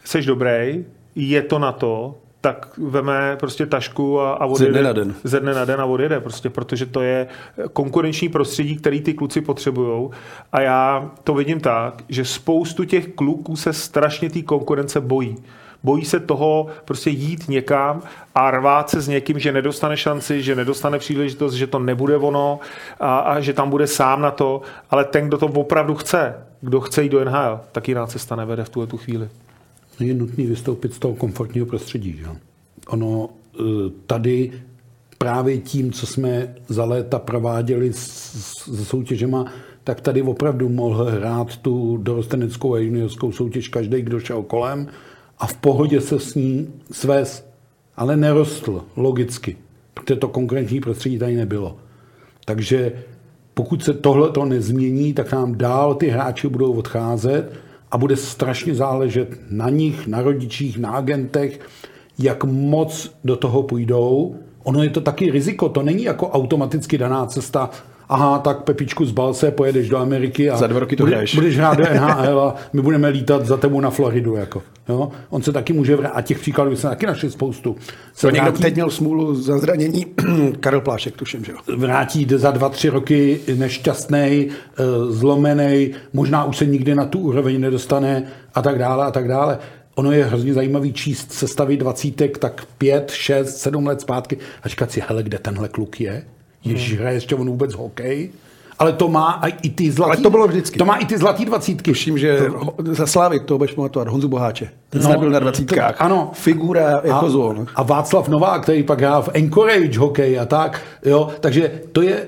seš dobrý, je to na to, tak veme prostě tašku a, a odjede. Ze dne na den. Ze dne na den a odjede, prostě, protože to je konkurenční prostředí, který ty kluci potřebují. A já to vidím tak, že spoustu těch kluků se strašně té konkurence bojí. Bojí se toho prostě jít někam a rvát se s někým, že nedostane šanci, že nedostane příležitost, že to nebude ono a, a že tam bude sám na to. Ale ten, kdo to opravdu chce, kdo chce jít do NHL, tak jiná cesta nevede v tuhle tu chvíli je nutné vystoupit z toho komfortního prostředí. Že? Ono e, tady právě tím, co jsme za léta prováděli se soutěžema, tak tady opravdu mohl hrát tu dorosteneckou a juniorskou soutěž každý, kdo šel kolem a v pohodě se s ní svést, ale nerostl logicky, protože to konkurenční prostředí tady nebylo. Takže pokud se tohle to nezmění, tak nám dál ty hráči budou odcházet a bude strašně záležet na nich, na rodičích, na agentech, jak moc do toho půjdou. Ono je to taky riziko, to není jako automaticky daná cesta, aha, tak Pepičku zbal se, pojedeš do Ameriky a za dva roky to bude, budeš hrát do NHL a my budeme lítat za tebou na Floridu. Jako. Jo? On se taky může vrátit, a těch příkladů jsme taky našli spoustu. Se vrátí, někdo teď měl smůlu za zranění, Karel Plášek, tuším, že jo. Vrátí za dva, tři roky nešťastný, eh, zlomený, možná už se nikdy na tu úroveň nedostane a tak dále a tak dále. Ono je hrozně zajímavý číst sestavy dvacítek tak pět, šest, sedm let zpátky a říkat si, hele, kde tenhle kluk je? Ježíš, hraje ještě on vůbec hokej? Ale to má i ty zlatý... Ale to bylo vždycky. To má i ty zlatý dvacítky. Tuším, že to... za Slávy to budeš pamatovat, Honzu Boháče. Ten no, byl na dvacítkách. To, ano. Figura jako a, zón. A Václav Novák, který pak hrál v Encourage hokej a tak. Jo? Takže to je e,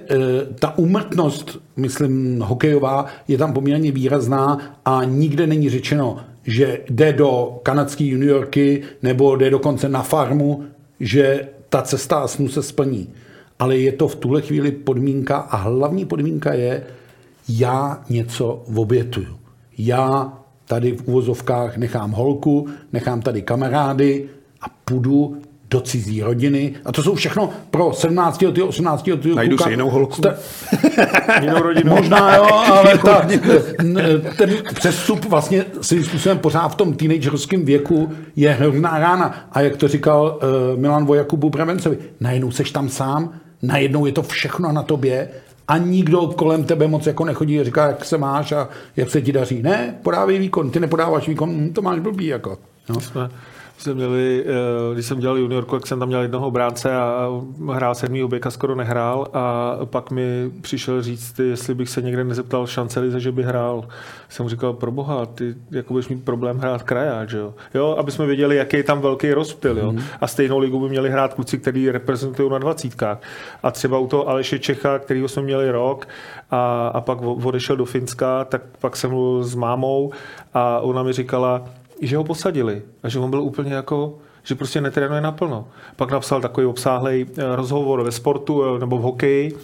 ta umrtnost, myslím, hokejová, je tam poměrně výrazná a nikde není řečeno, že jde do kanadské juniorky nebo jde dokonce na farmu, že ta cesta a snu se splní ale je to v tuhle chvíli podmínka a hlavní podmínka je, já něco obětuju. Já tady v úvozovkách nechám holku, nechám tady kamarády a půjdu do cizí rodiny. A to jsou všechno pro 17 letý, 18 letý Najdu si jinou holku. Jste... jinou rodinu. Možná jo, ale ta, ten přestup vlastně svým způsobem pořád v tom teenagerském věku je hrozná rána. A jak to říkal uh, Milan Vojakubu Prevencovi, najednou seš tam sám, najednou je to všechno na tobě a nikdo kolem tebe moc jako nechodí a říká, jak se máš a jak se ti daří. Ne, podávej výkon, ty nepodáváš výkon, hm, to máš blbý jako. No. Jsme měli, eh, když jsem dělal juniorku, jak jsem tam měl jednoho bránce a hrál sedmý oběk a skoro nehrál a pak mi přišel říct, jestli bych se někde nezeptal šance Lize, že by hrál. Jsem mu říkal, pro boha, ty jako budeš mít problém hrát krajáč, jo? jo? Aby jsme věděli, jaký je tam velký rozptyl, jo? Mm. A stejnou ligu by měli hrát kluci, kteří reprezentují na dvacítkách. A třeba u toho Aleše Čecha, kterýho jsme měli rok a, a pak odešel do Finska, tak pak jsem mluvil s mámou a ona mi říkala, že ho posadili a že on byl úplně jako že prostě netrénuje naplno. Pak napsal takový obsáhlý eh, rozhovor ve sportu eh, nebo v hokeji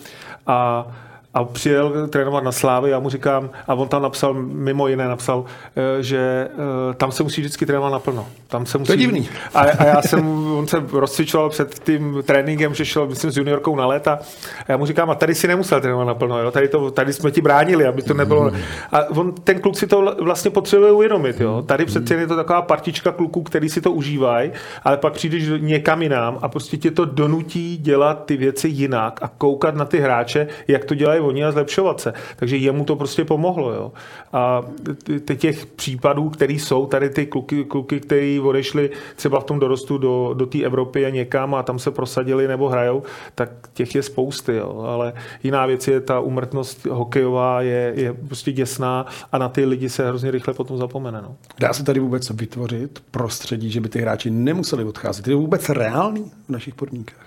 a a přijel trénovat na Slávy, já mu říkám, a on tam napsal, mimo jiné napsal, eh, že eh, tam se musí vždycky trénovat naplno. Tam se musí... To je divný. A, a já jsem, on se rozcvičoval před tím tréninkem, že šel, myslím, s juniorkou na léta. A já mu říkám, a tady si nemusel trénovat naplno, jo? Tady, to, tady jsme ti bránili, aby to nebylo... A on, ten kluk si to vlastně potřebuje uvědomit, jo? Tady přece je to taková partička kluků, který si to užívají, ale pak přijdeš někam jinam a prostě tě to donutí dělat ty věci jinak a koukat na ty hráče, jak to dělají oni a zlepšovat se. Takže jemu to prostě pomohlo. Jo. A ty těch případů, které jsou, tady ty kluky, kluky kteří odešli třeba v tom dorostu do, do té Evropy a někam a tam se prosadili nebo hrajou, tak těch je spousty. Jo. Ale jiná věc je ta umrtnost hokejová, je, je prostě děsná a na ty lidi se hrozně rychle potom zapomene. No. Dá se tady vůbec vytvořit prostředí, že by ty hráči nemuseli odcházet? Je to vůbec reálný v našich podmínkách?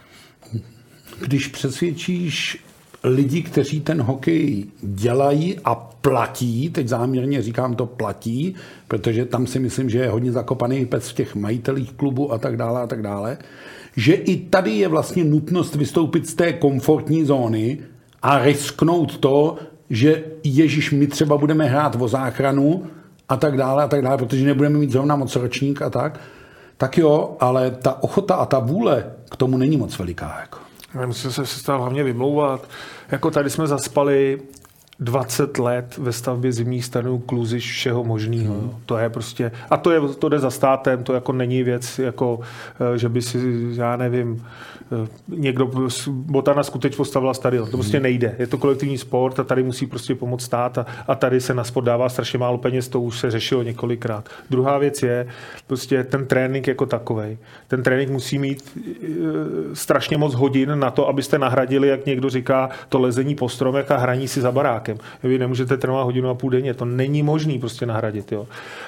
Když přesvědčíš lidi, kteří ten hokej dělají a platí, teď záměrně říkám to platí, protože tam si myslím, že je hodně zakopaný pec v těch majitelích klubu a tak dále a tak dále, že i tady je vlastně nutnost vystoupit z té komfortní zóny a risknout to, že Ježíš, my třeba budeme hrát o záchranu a tak dále a tak dále, protože nebudeme mít zrovna moc ročník a tak, tak jo, ale ta ochota a ta vůle k tomu není moc veliká. Jako. Musím se stále hlavně vymlouvat. Jako tady jsme zaspali 20 let ve stavbě zimních stanů kluziš všeho možného. Hmm. To je prostě, a to, je, to jde za státem, to jako není věc, jako, eh, že by si, já nevím, někdo, Botana skutečně postavila stadion. To prostě nejde. Je to kolektivní sport a tady musí prostě pomoct stát a, a tady se na sport dává strašně málo peněz, to už se řešilo několikrát. Druhá věc je prostě ten trénink jako takový. Ten trénink musí mít e, strašně moc hodin na to, abyste nahradili, jak někdo říká, to lezení po stromech a hraní si za barákem. Vy nemůžete trénovat hodinu a půl denně, to není možný prostě nahradit. Jo.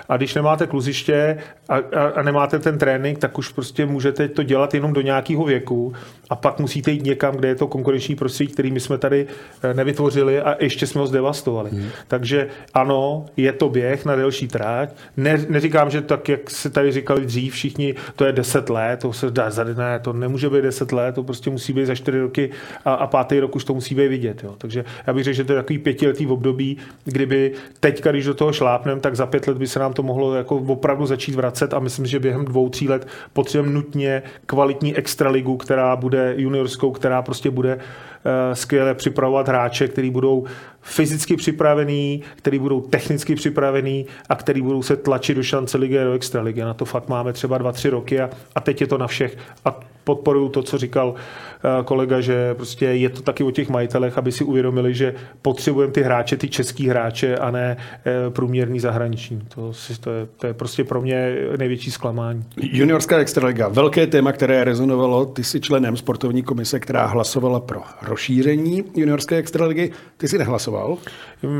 A když nemáte kluziště a, a, a nemáte ten trénink, tak už prostě můžete to dělat jenom do nějakého věku a pak musíte jít někam, kde je to konkurenční prostředí, který my jsme tady eh, nevytvořili a ještě jsme ho zdevastovali. Hmm. Takže ano, je to běh na delší tráť. Ne, neříkám, že tak, jak se tady říkali dřív všichni, to je 10 let, to se dá za ne, to nemůže být 10 let, to prostě musí být za 4 roky a, a pátý rok už to musí být vidět. Jo. Takže já bych řekl, že to je takový pětiletý období, kdyby teď, když do toho šlápnem, tak za pět let by se nám to mohlo jako opravdu začít vracet a myslím, že během dvou, tří let potřebujeme nutně kvalitní extraligu, která která bude juniorskou, která prostě bude eh, skvěle připravovat hráče, kteří budou fyzicky připravení, který budou technicky připravení a který budou se tlačit do šance ligy do extraligy. Na to fakt máme třeba dva, tři roky a, a teď je to na všech. A podporuju to, co říkal eh, kolega, že prostě je to taky o těch majitelech, aby si uvědomili, že potřebujeme ty hráče, ty český hráče a ne eh, průměrný zahraniční. To, to, je, to je prostě pro mě největší zklamání. Juniorská extraliga, velké téma, které rezonovalo. Ty jsi členem sportovní komise, která hlasovala pro rozšíření juniorské extraligy. Ty jsi nehlasoval?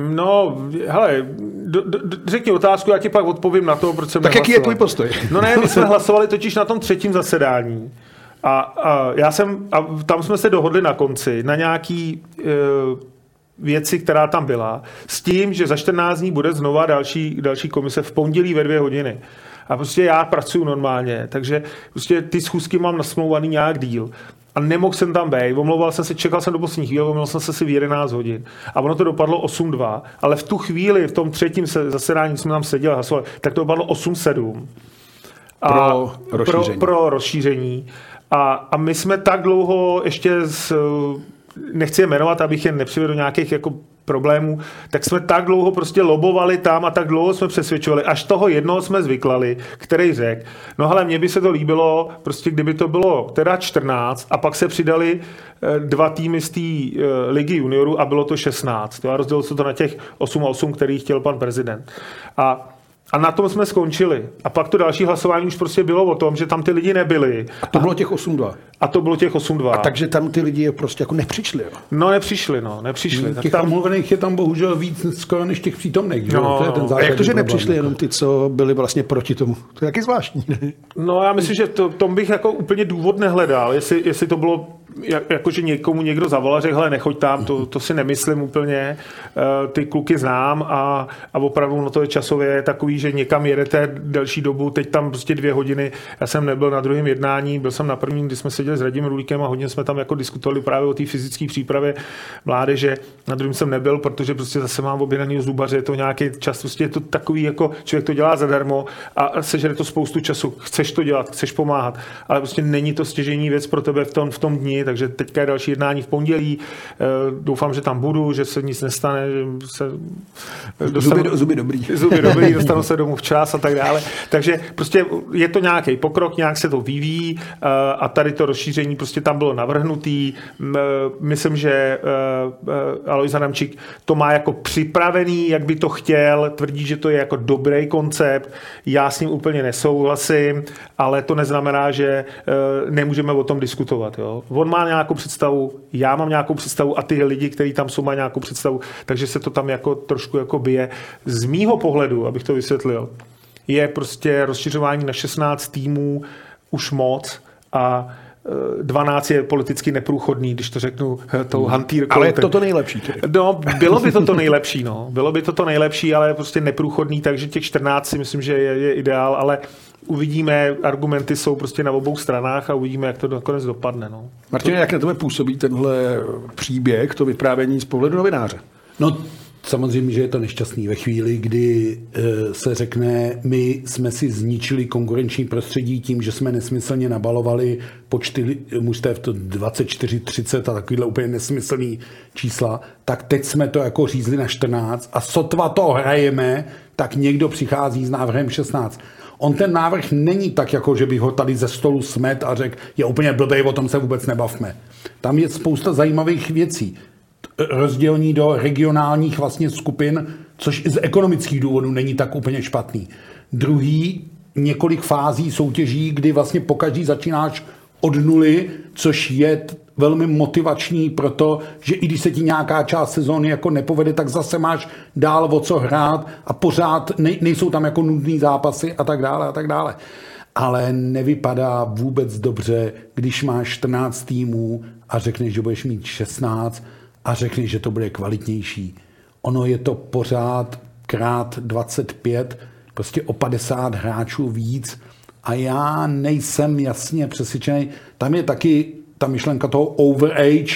No, hele, do, do, řekni otázku, já ti pak odpovím na to, proč jsem Tak jaký je tvůj postoj? No ne, my jsme hlasovali totiž na tom třetím zasedání. A, a já jsem, a tam jsme se dohodli na konci na nějaký e, věci, která tam byla, s tím, že za 14 dní bude znova další, další komise v pondělí ve dvě hodiny. A prostě já pracuji normálně, takže prostě ty schůzky mám nasmlouvaný nějak díl. a nemohl jsem tam být. Omlouval jsem se, čekal jsem do poslední chvíle, omlouval jsem se si v 11 hodin. A ono to dopadlo 8-2, ale v tu chvíli, v tom třetím zasedání, jsme tam seděli hlasovali, tak to dopadlo 8-7. A pro rozšíření. Pro, pro rozšíření. A, a my jsme tak dlouho ještě s, nechci je jmenovat, abych je nepřivedl do nějakých jako problémů, tak jsme tak dlouho prostě lobovali tam a tak dlouho jsme přesvědčovali, až toho jednoho jsme zvyklali, který řekl, no ale mně by se to líbilo, prostě kdyby to bylo teda 14 a pak se přidali eh, dva týmy z té eh, ligy juniorů a bylo to 16. A rozdělil se to na těch 8 a 8, který chtěl pan prezident. A a na tom jsme skončili. A pak to další hlasování už prostě bylo o tom, že tam ty lidi nebyli. A to bylo těch 8-2. A to bylo těch 8-2. A takže tam ty lidi prostě jako nepřišli, jo? No nepřišli, no, nepřišli. Těch tam... omluvených je tam bohužel víc skoro než těch přítomných, že? No, to je ten a jak to, že nepřišli jenom ty, co byli vlastně proti tomu? To je taky zvláštní. No já myslím, že to, tom bych jako úplně důvod nehledal, jestli, jestli to bylo jakože někomu někdo zavolal, řekl, hele, nechoď tam, to, to si nemyslím úplně, eh, ty kluky znám a, a opravdu no to je časově takový, že někam jedete delší dobu, teď tam prostě dvě hodiny, já jsem nebyl na druhém jednání, byl jsem na prvním, kdy jsme seděli s Radim Rulíkem a hodně jsme tam jako diskutovali právě o té fyzické přípravě mládeže, na druhém jsem nebyl, protože prostě zase mám objednaný zubaře, je to nějaký čas, prostě je to takový, jako člověk to dělá zadarmo a sežere to spoustu času, chceš to dělat, chceš pomáhat, ale prostě není to stěžení věc pro tebe v tom, v tom dni, takže teďka je další jednání v pondělí. Eh, doufám, že tam budu, že se nic nestane, že se dostanu, zuby, zuby dobrý. Zuby dobrý, dostanu se domů včas a tak dále. Takže prostě je to nějaký pokrok, nějak se to vyvíjí eh, a tady to rozšíření prostě tam bylo navrhnutý. Myslím, že eh, Alois Adamčík to má jako připravený, jak by to chtěl, tvrdí, že to je jako dobrý koncept. Já s ním úplně nesouhlasím, ale to neznamená, že nemůžeme o tom diskutovat. Jo. On má nějakou představu, já mám nějakou představu a ty lidi, kteří tam jsou, mají nějakou představu, takže se to tam jako trošku jako bije. Z mýho pohledu, abych to vysvětlil, je prostě rozšiřování na 16 týmů už moc a 12 je politicky neprůchodný, když to řeknu eh, tou hmm. hantýrkou. Ale je to to nejlepší. Tedy. No, bylo by to to nejlepší, no. Bylo by to to nejlepší, ale prostě neprůchodný, takže těch 14 si myslím, že je, je ideál, ale uvidíme, argumenty jsou prostě na obou stranách a uvidíme, jak to nakonec dopadne. No. Martin, jak na tebe působí tenhle příběh, to vyprávění z pohledu novináře? No, Samozřejmě, že je to nešťastný ve chvíli, kdy e, se řekne, my jsme si zničili konkurenční prostředí tím, že jsme nesmyslně nabalovali počty mužstev to 24, 30 a takovýhle úplně nesmyslný čísla, tak teď jsme to jako řízli na 14 a sotva to hrajeme, tak někdo přichází s návrhem 16. On ten návrh není tak, jako že bych ho tady ze stolu smet a řekl, je úplně blbej, o tom se vůbec nebavme. Tam je spousta zajímavých věcí. Rozdělení do regionálních vlastně skupin, což z ekonomických důvodů není tak úplně špatný. Druhý, několik fází soutěží, kdy vlastně pokaždý začínáš od nuly, což je velmi motivační pro to, že i když se ti nějaká část sezóny jako nepovede, tak zase máš dál o co hrát a pořád ne, nejsou tam jako nudný zápasy a tak dále a tak dále. Ale nevypadá vůbec dobře, když máš 14 týmů a řekneš, že budeš mít 16 a řekneš, že to bude kvalitnější. Ono je to pořád krát 25, prostě o 50 hráčů víc a já nejsem jasně přesvědčený. Tam je taky ta myšlenka toho overage,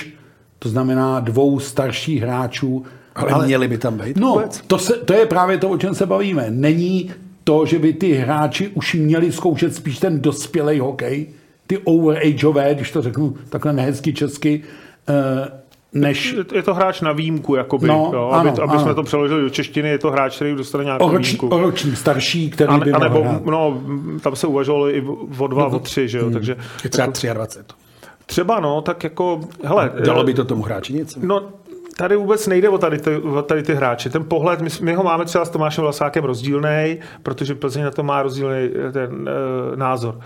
to znamená dvou starších hráčů. Ale, ale měli by tam být No, to, se, to je právě to, o čem se bavíme. Není to, že by ty hráči už měli zkoušet spíš ten dospělý hokej, ty overageové, když to řeknu takhle nehezky česky, eh, než... Je to hráč na výjimku, jakoby, no, jo, aby, ano, aby ano. jsme to přeložili do češtiny, je to hráč, který dostane nějakou o výjimku. O roční starší, který a, by a nebo, no, tam se uvažovalo i o dva, no, o tři, že jo, hmm. takže... Je třeba 23. Třeba no, tak jako, hele... Dalo by to tomu hráči nic? No, tady vůbec nejde o tady ty, o tady ty hráče. Ten pohled, my, my ho máme třeba s Tomášem Vlasákem rozdílný, protože Plzeň na to má rozdílný ten e, názor.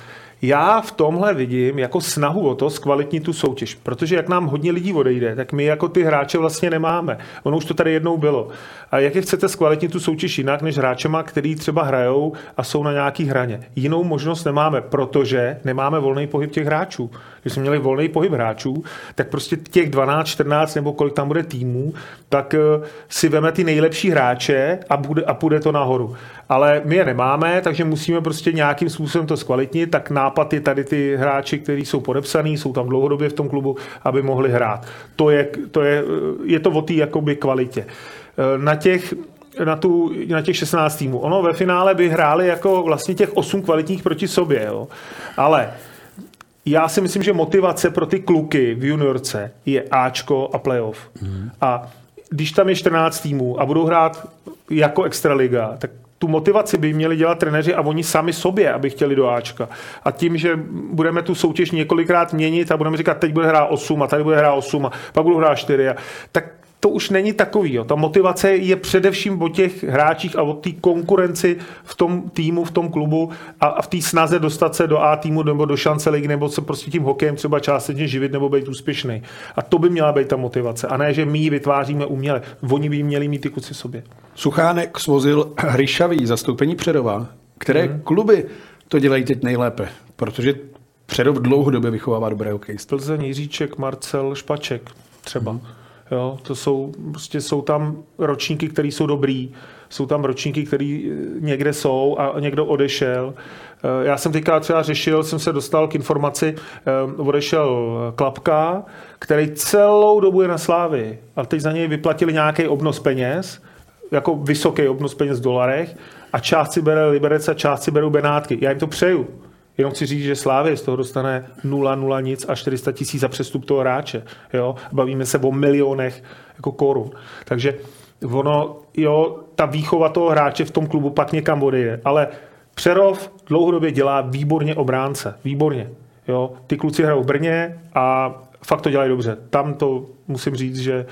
Já v tomhle vidím jako snahu o to zkvalitnit tu soutěž, protože jak nám hodně lidí odejde, tak my jako ty hráče vlastně nemáme. Ono už to tady jednou bylo. A jak je chcete zkvalitnit tu soutěž jinak než hráčema, který třeba hrajou a jsou na nějaký hraně? Jinou možnost nemáme, protože nemáme volný pohyb těch hráčů. Když jsme měli volný pohyb hráčů, tak prostě těch 12, 14 nebo kolik tam bude týmů, tak eh, si veme ty nejlepší hráče a, bude, a půjde to nahoru. Ale my je nemáme, takže musíme prostě nějakým způsobem to zkvalitnit, tak na nápad je tady ty hráči, kteří jsou podepsaní, jsou tam dlouhodobě v tom klubu, aby mohli hrát. To je, to je, je to o té jakoby kvalitě. Na těch na, tu, na těch 16 týmů. Ono ve finále by hráli jako vlastně těch 8 kvalitních proti sobě, jo. Ale já si myslím, že motivace pro ty kluky v juniorce je Ačko a playoff. Mm. A když tam je 14 týmů a budou hrát jako extraliga, tak tu motivaci by měli dělat trenéři a oni sami sobě, aby chtěli do Ačka. A tím, že budeme tu soutěž několikrát měnit a budeme říkat, teď bude hrát 8 a tady bude hrát 8 a pak budou hrát 4, a, tak to už není takový. Jo. Ta motivace je především o těch hráčích a o té konkurenci v tom týmu, v tom klubu a, a v té snaze dostat se do A týmu nebo do šance ligy nebo se prostě tím hokejem třeba částečně živit nebo být úspěšný. A to by měla být ta motivace. A ne, že my ji vytváříme uměle. Oni by měli mít ty kuci sobě. Suchánek svozil Hryšavý zastoupení Předova. Které hmm. kluby to dělají teď nejlépe? Protože Předov dlouhodobě vychovává dobré hokejisty. Plzeň, Jiříček, Marcel, Špaček třeba. Hmm. Jo, to jsou, prostě jsou tam ročníky, které jsou dobrý, jsou tam ročníky, které eh, někde jsou a někdo odešel. Eh, já jsem teďka třeba řešil, jsem se dostal k informaci, eh, odešel Klapka, který celou dobu je na slávy, a teď za něj vyplatili nějaký obnos peněz, jako vysoký obnos peněz v dolarech a část si bere Liberec a část si berou Benátky. Já jim to přeju. Jenom chci říct, že Slávě z toho dostane 0, 0 nic a 400 tisíc za přestup toho hráče. Jo? Bavíme se o milionech jako korun. Takže ono, jo, ta výchova toho hráče v tom klubu pak někam odejde. Ale Přerov dlouhodobě dělá výborně obránce. Výborně. Jo? Ty kluci hrajou v Brně a fakt to dělají dobře. Tam to musím říct, že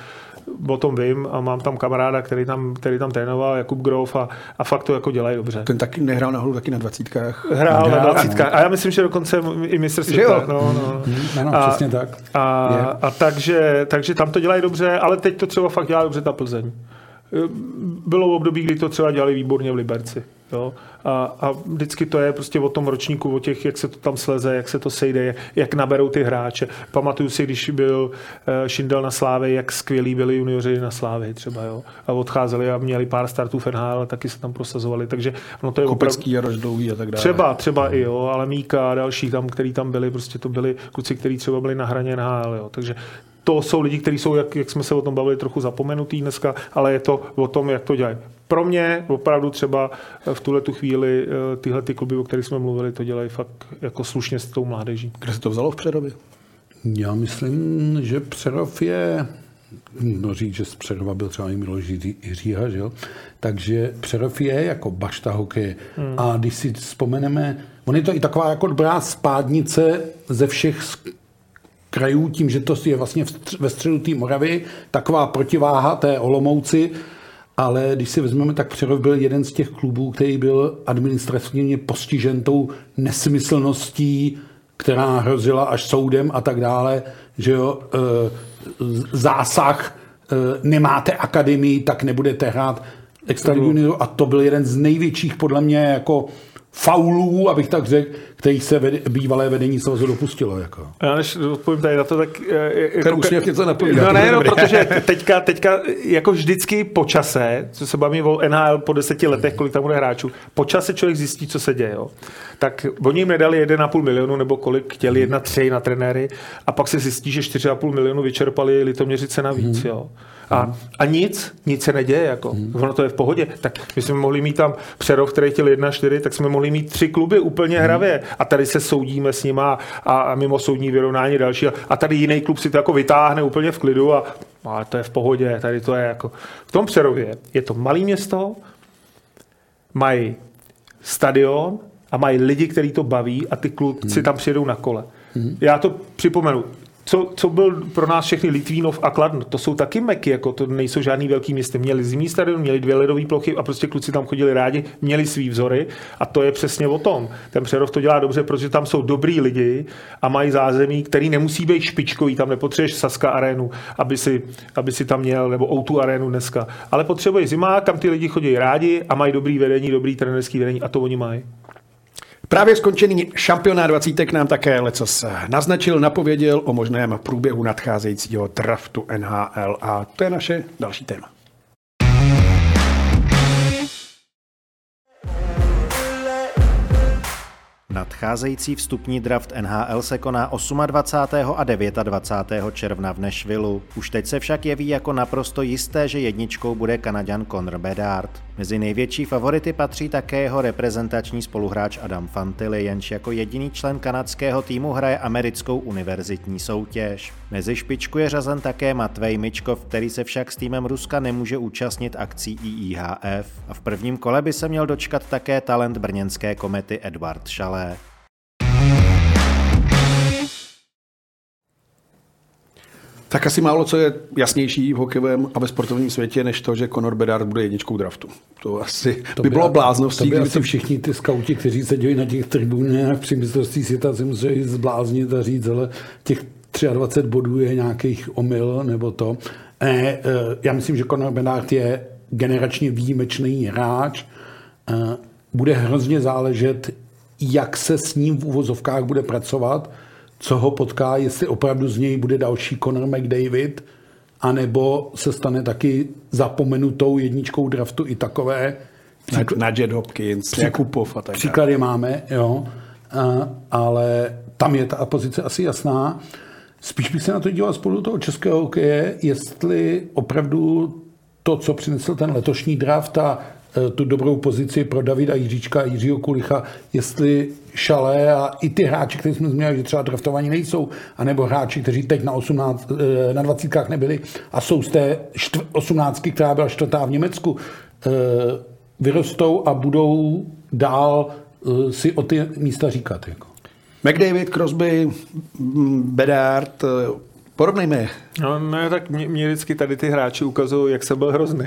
o tom vím a mám tam kamaráda, který tam, který tam trénoval, Jakub Grof a, a fakt to jako dělají dobře. Ten taky nehrál nahoru taky na dvacítkách. Hrál na dvacítkách. A já myslím, že dokonce i mistr světa. No, no. Hmm, ano, a, přesně tak. A, a takže, takže tam to dělají dobře, ale teď to třeba fakt dělá dobře ta Plzeň. Bylo období, kdy to třeba dělali výborně v Liberci. Jo? A, a vždycky to je prostě o tom ročníku, o těch, jak se to tam sleze, jak se to sejde, jak naberou ty hráče. Pamatuju si, když byl eh, Šindel na Slávě, jak skvělí byli junioři na Slávě třeba, jo. A odcházeli a měli pár startů v NHL a taky se tam prosazovali, takže no to je Kopecký opravdu... a Dlouhý a tak dále. Třeba, třeba i jo, ale Míka a další tam, který tam byli, prostě to byli kluci, kteří třeba byli na hraně NHL, jo. Takže to jsou lidi, kteří jsou, jak, jak jsme se o tom bavili, trochu zapomenutý dneska, ale je to o tom, jak to dělají. Pro mě opravdu třeba v tuhle tu chvíli eh, tyhle ty kluby, o kterých jsme mluvili, to dělají fakt jako slušně s tou mládeží. Kde se to vzalo v Přerově? Já myslím, že Přerov je no říct, že z Přerova byl třeba i Miloš Jiříha, že jo? takže Přerov je jako bašta hokej. Hmm. A když si vzpomeneme, on je to i taková jako dobrá spádnice ze všech krajů, tím, že to je vlastně ve středu té Moravy, taková protiváha té Olomouci, ale když si vezmeme, tak Přerov byl jeden z těch klubů, který byl administrativně postižen tou nesmyslností, která hrozila až soudem a tak dále, že jo, e, zásah, e, nemáte akademii, tak nebudete hrát extra a to byl jeden z největších podle mě jako faulů, abych tak řekl, který se vede, bývalé vedení svazu dopustilo. Jako. Já než odpovím tady na to, tak... Jako, Ten úsměv něco napovídá. No ne, no, protože teďka, teďka jako vždycky po čase, co se baví o NHL po deseti letech, kolik tam bude hráčů, po čase člověk zjistí, co se děje. Jo. Tak oni jim nedali 1,5 milionu, nebo kolik chtěli, jedna tři na trenéry, a pak se zjistí, že 4,5 milionu vyčerpali Litoměřice navíc. Hmm. Jo. A, a nic, nic se neděje, jako. Hmm. ono to je v pohodě. Tak my jsme mohli mít tam přerov, který chtěl 1-4, tak jsme mohli mít tři kluby úplně hmm. hravě. A tady se soudíme s nima a, a mimo soudní vyrovnání další. A tady jiný klub si to jako vytáhne úplně v klidu a, a to je v pohodě. Tady to je jako... V tom přerově je to malé město, mají stadion a mají lidi, kteří to baví a ty kluci hmm. tam přijedou na kole. Hmm. Já to připomenu co, co byl pro nás všechny Litvínov a Kladno, to jsou taky meky, jako to nejsou žádný velký města. Měli zimní stadion, měli dvě ledové plochy a prostě kluci tam chodili rádi, měli svý vzory a to je přesně o tom. Ten Přerov to dělá dobře, protože tam jsou dobrý lidi a mají zázemí, který nemusí být špičkový, tam nepotřebuješ Saska arénu, aby si, aby si tam měl, nebo Outu arénu dneska, ale potřebuje zima, kam ty lidi chodí rádi a mají dobrý vedení, dobrý trenerský vedení a to oni mají. Právě skončený šampionát 20 nám také lecos naznačil, napověděl o možném průběhu nadcházejícího draftu NHL a to je naše další téma. Nadcházející vstupní draft NHL se koná 28. a 29. června v Nashvilleu. Už teď se však jeví jako naprosto jisté, že jedničkou bude Kanaďan Conor Bedard. Mezi největší favority patří také jeho reprezentační spoluhráč Adam Fantilli, jenž jako jediný člen kanadského týmu hraje americkou univerzitní soutěž. Mezi špičku je řazen také Matvej Mičkov, který se však s týmem Ruska nemůže účastnit akcí IIHF. A v prvním kole by se měl dočkat také talent brněnské komety Edward Šalé. Tak asi málo co je jasnější v hokejovém a ve sportovním světě, než to, že Conor Bedard bude jedničkou draftu. To asi to by, by bylo bláznovství. To by asi to... všichni ty skauti, kteří seděli na těch tribunách při mistrovství světa, si museli zbláznit a říct, ale těch 23 bodů je nějakých omyl nebo to. Ne, eh, já myslím, že Conor Bedard je generačně výjimečný hráč. Eh, bude hrozně záležet, jak se s ním v uvozovkách bude pracovat, co ho potká, jestli opravdu z něj bude další Conor McDavid, anebo se stane taky zapomenutou jedničkou draftu i takové. Příklad, na, na Jet Hopkins, příklad, Jakubov a tak Příklady máme, jo, a, ale tam je ta pozice asi jasná. Spíš bych se na to díval spolu toho českého hokeje, jestli opravdu to, co přinesl ten letošní draft a tu dobrou pozici pro Davida Jiříčka a Jiřího Kulicha, jestli Šalé a i ty hráči, kteří jsme změnili, že třeba draftovaní nejsou, anebo hráči, kteří teď na, 18, eh, na 20 nebyli a jsou z té 18, která byla čtvrtá v Německu, eh, vyrostou a budou dál si o ty místa říkat. Jako. McDavid, Crosby, Bedard, Porovnejme No, no tak mě, mě vždycky tady ty hráči ukazují, jak jsem byl hrozný.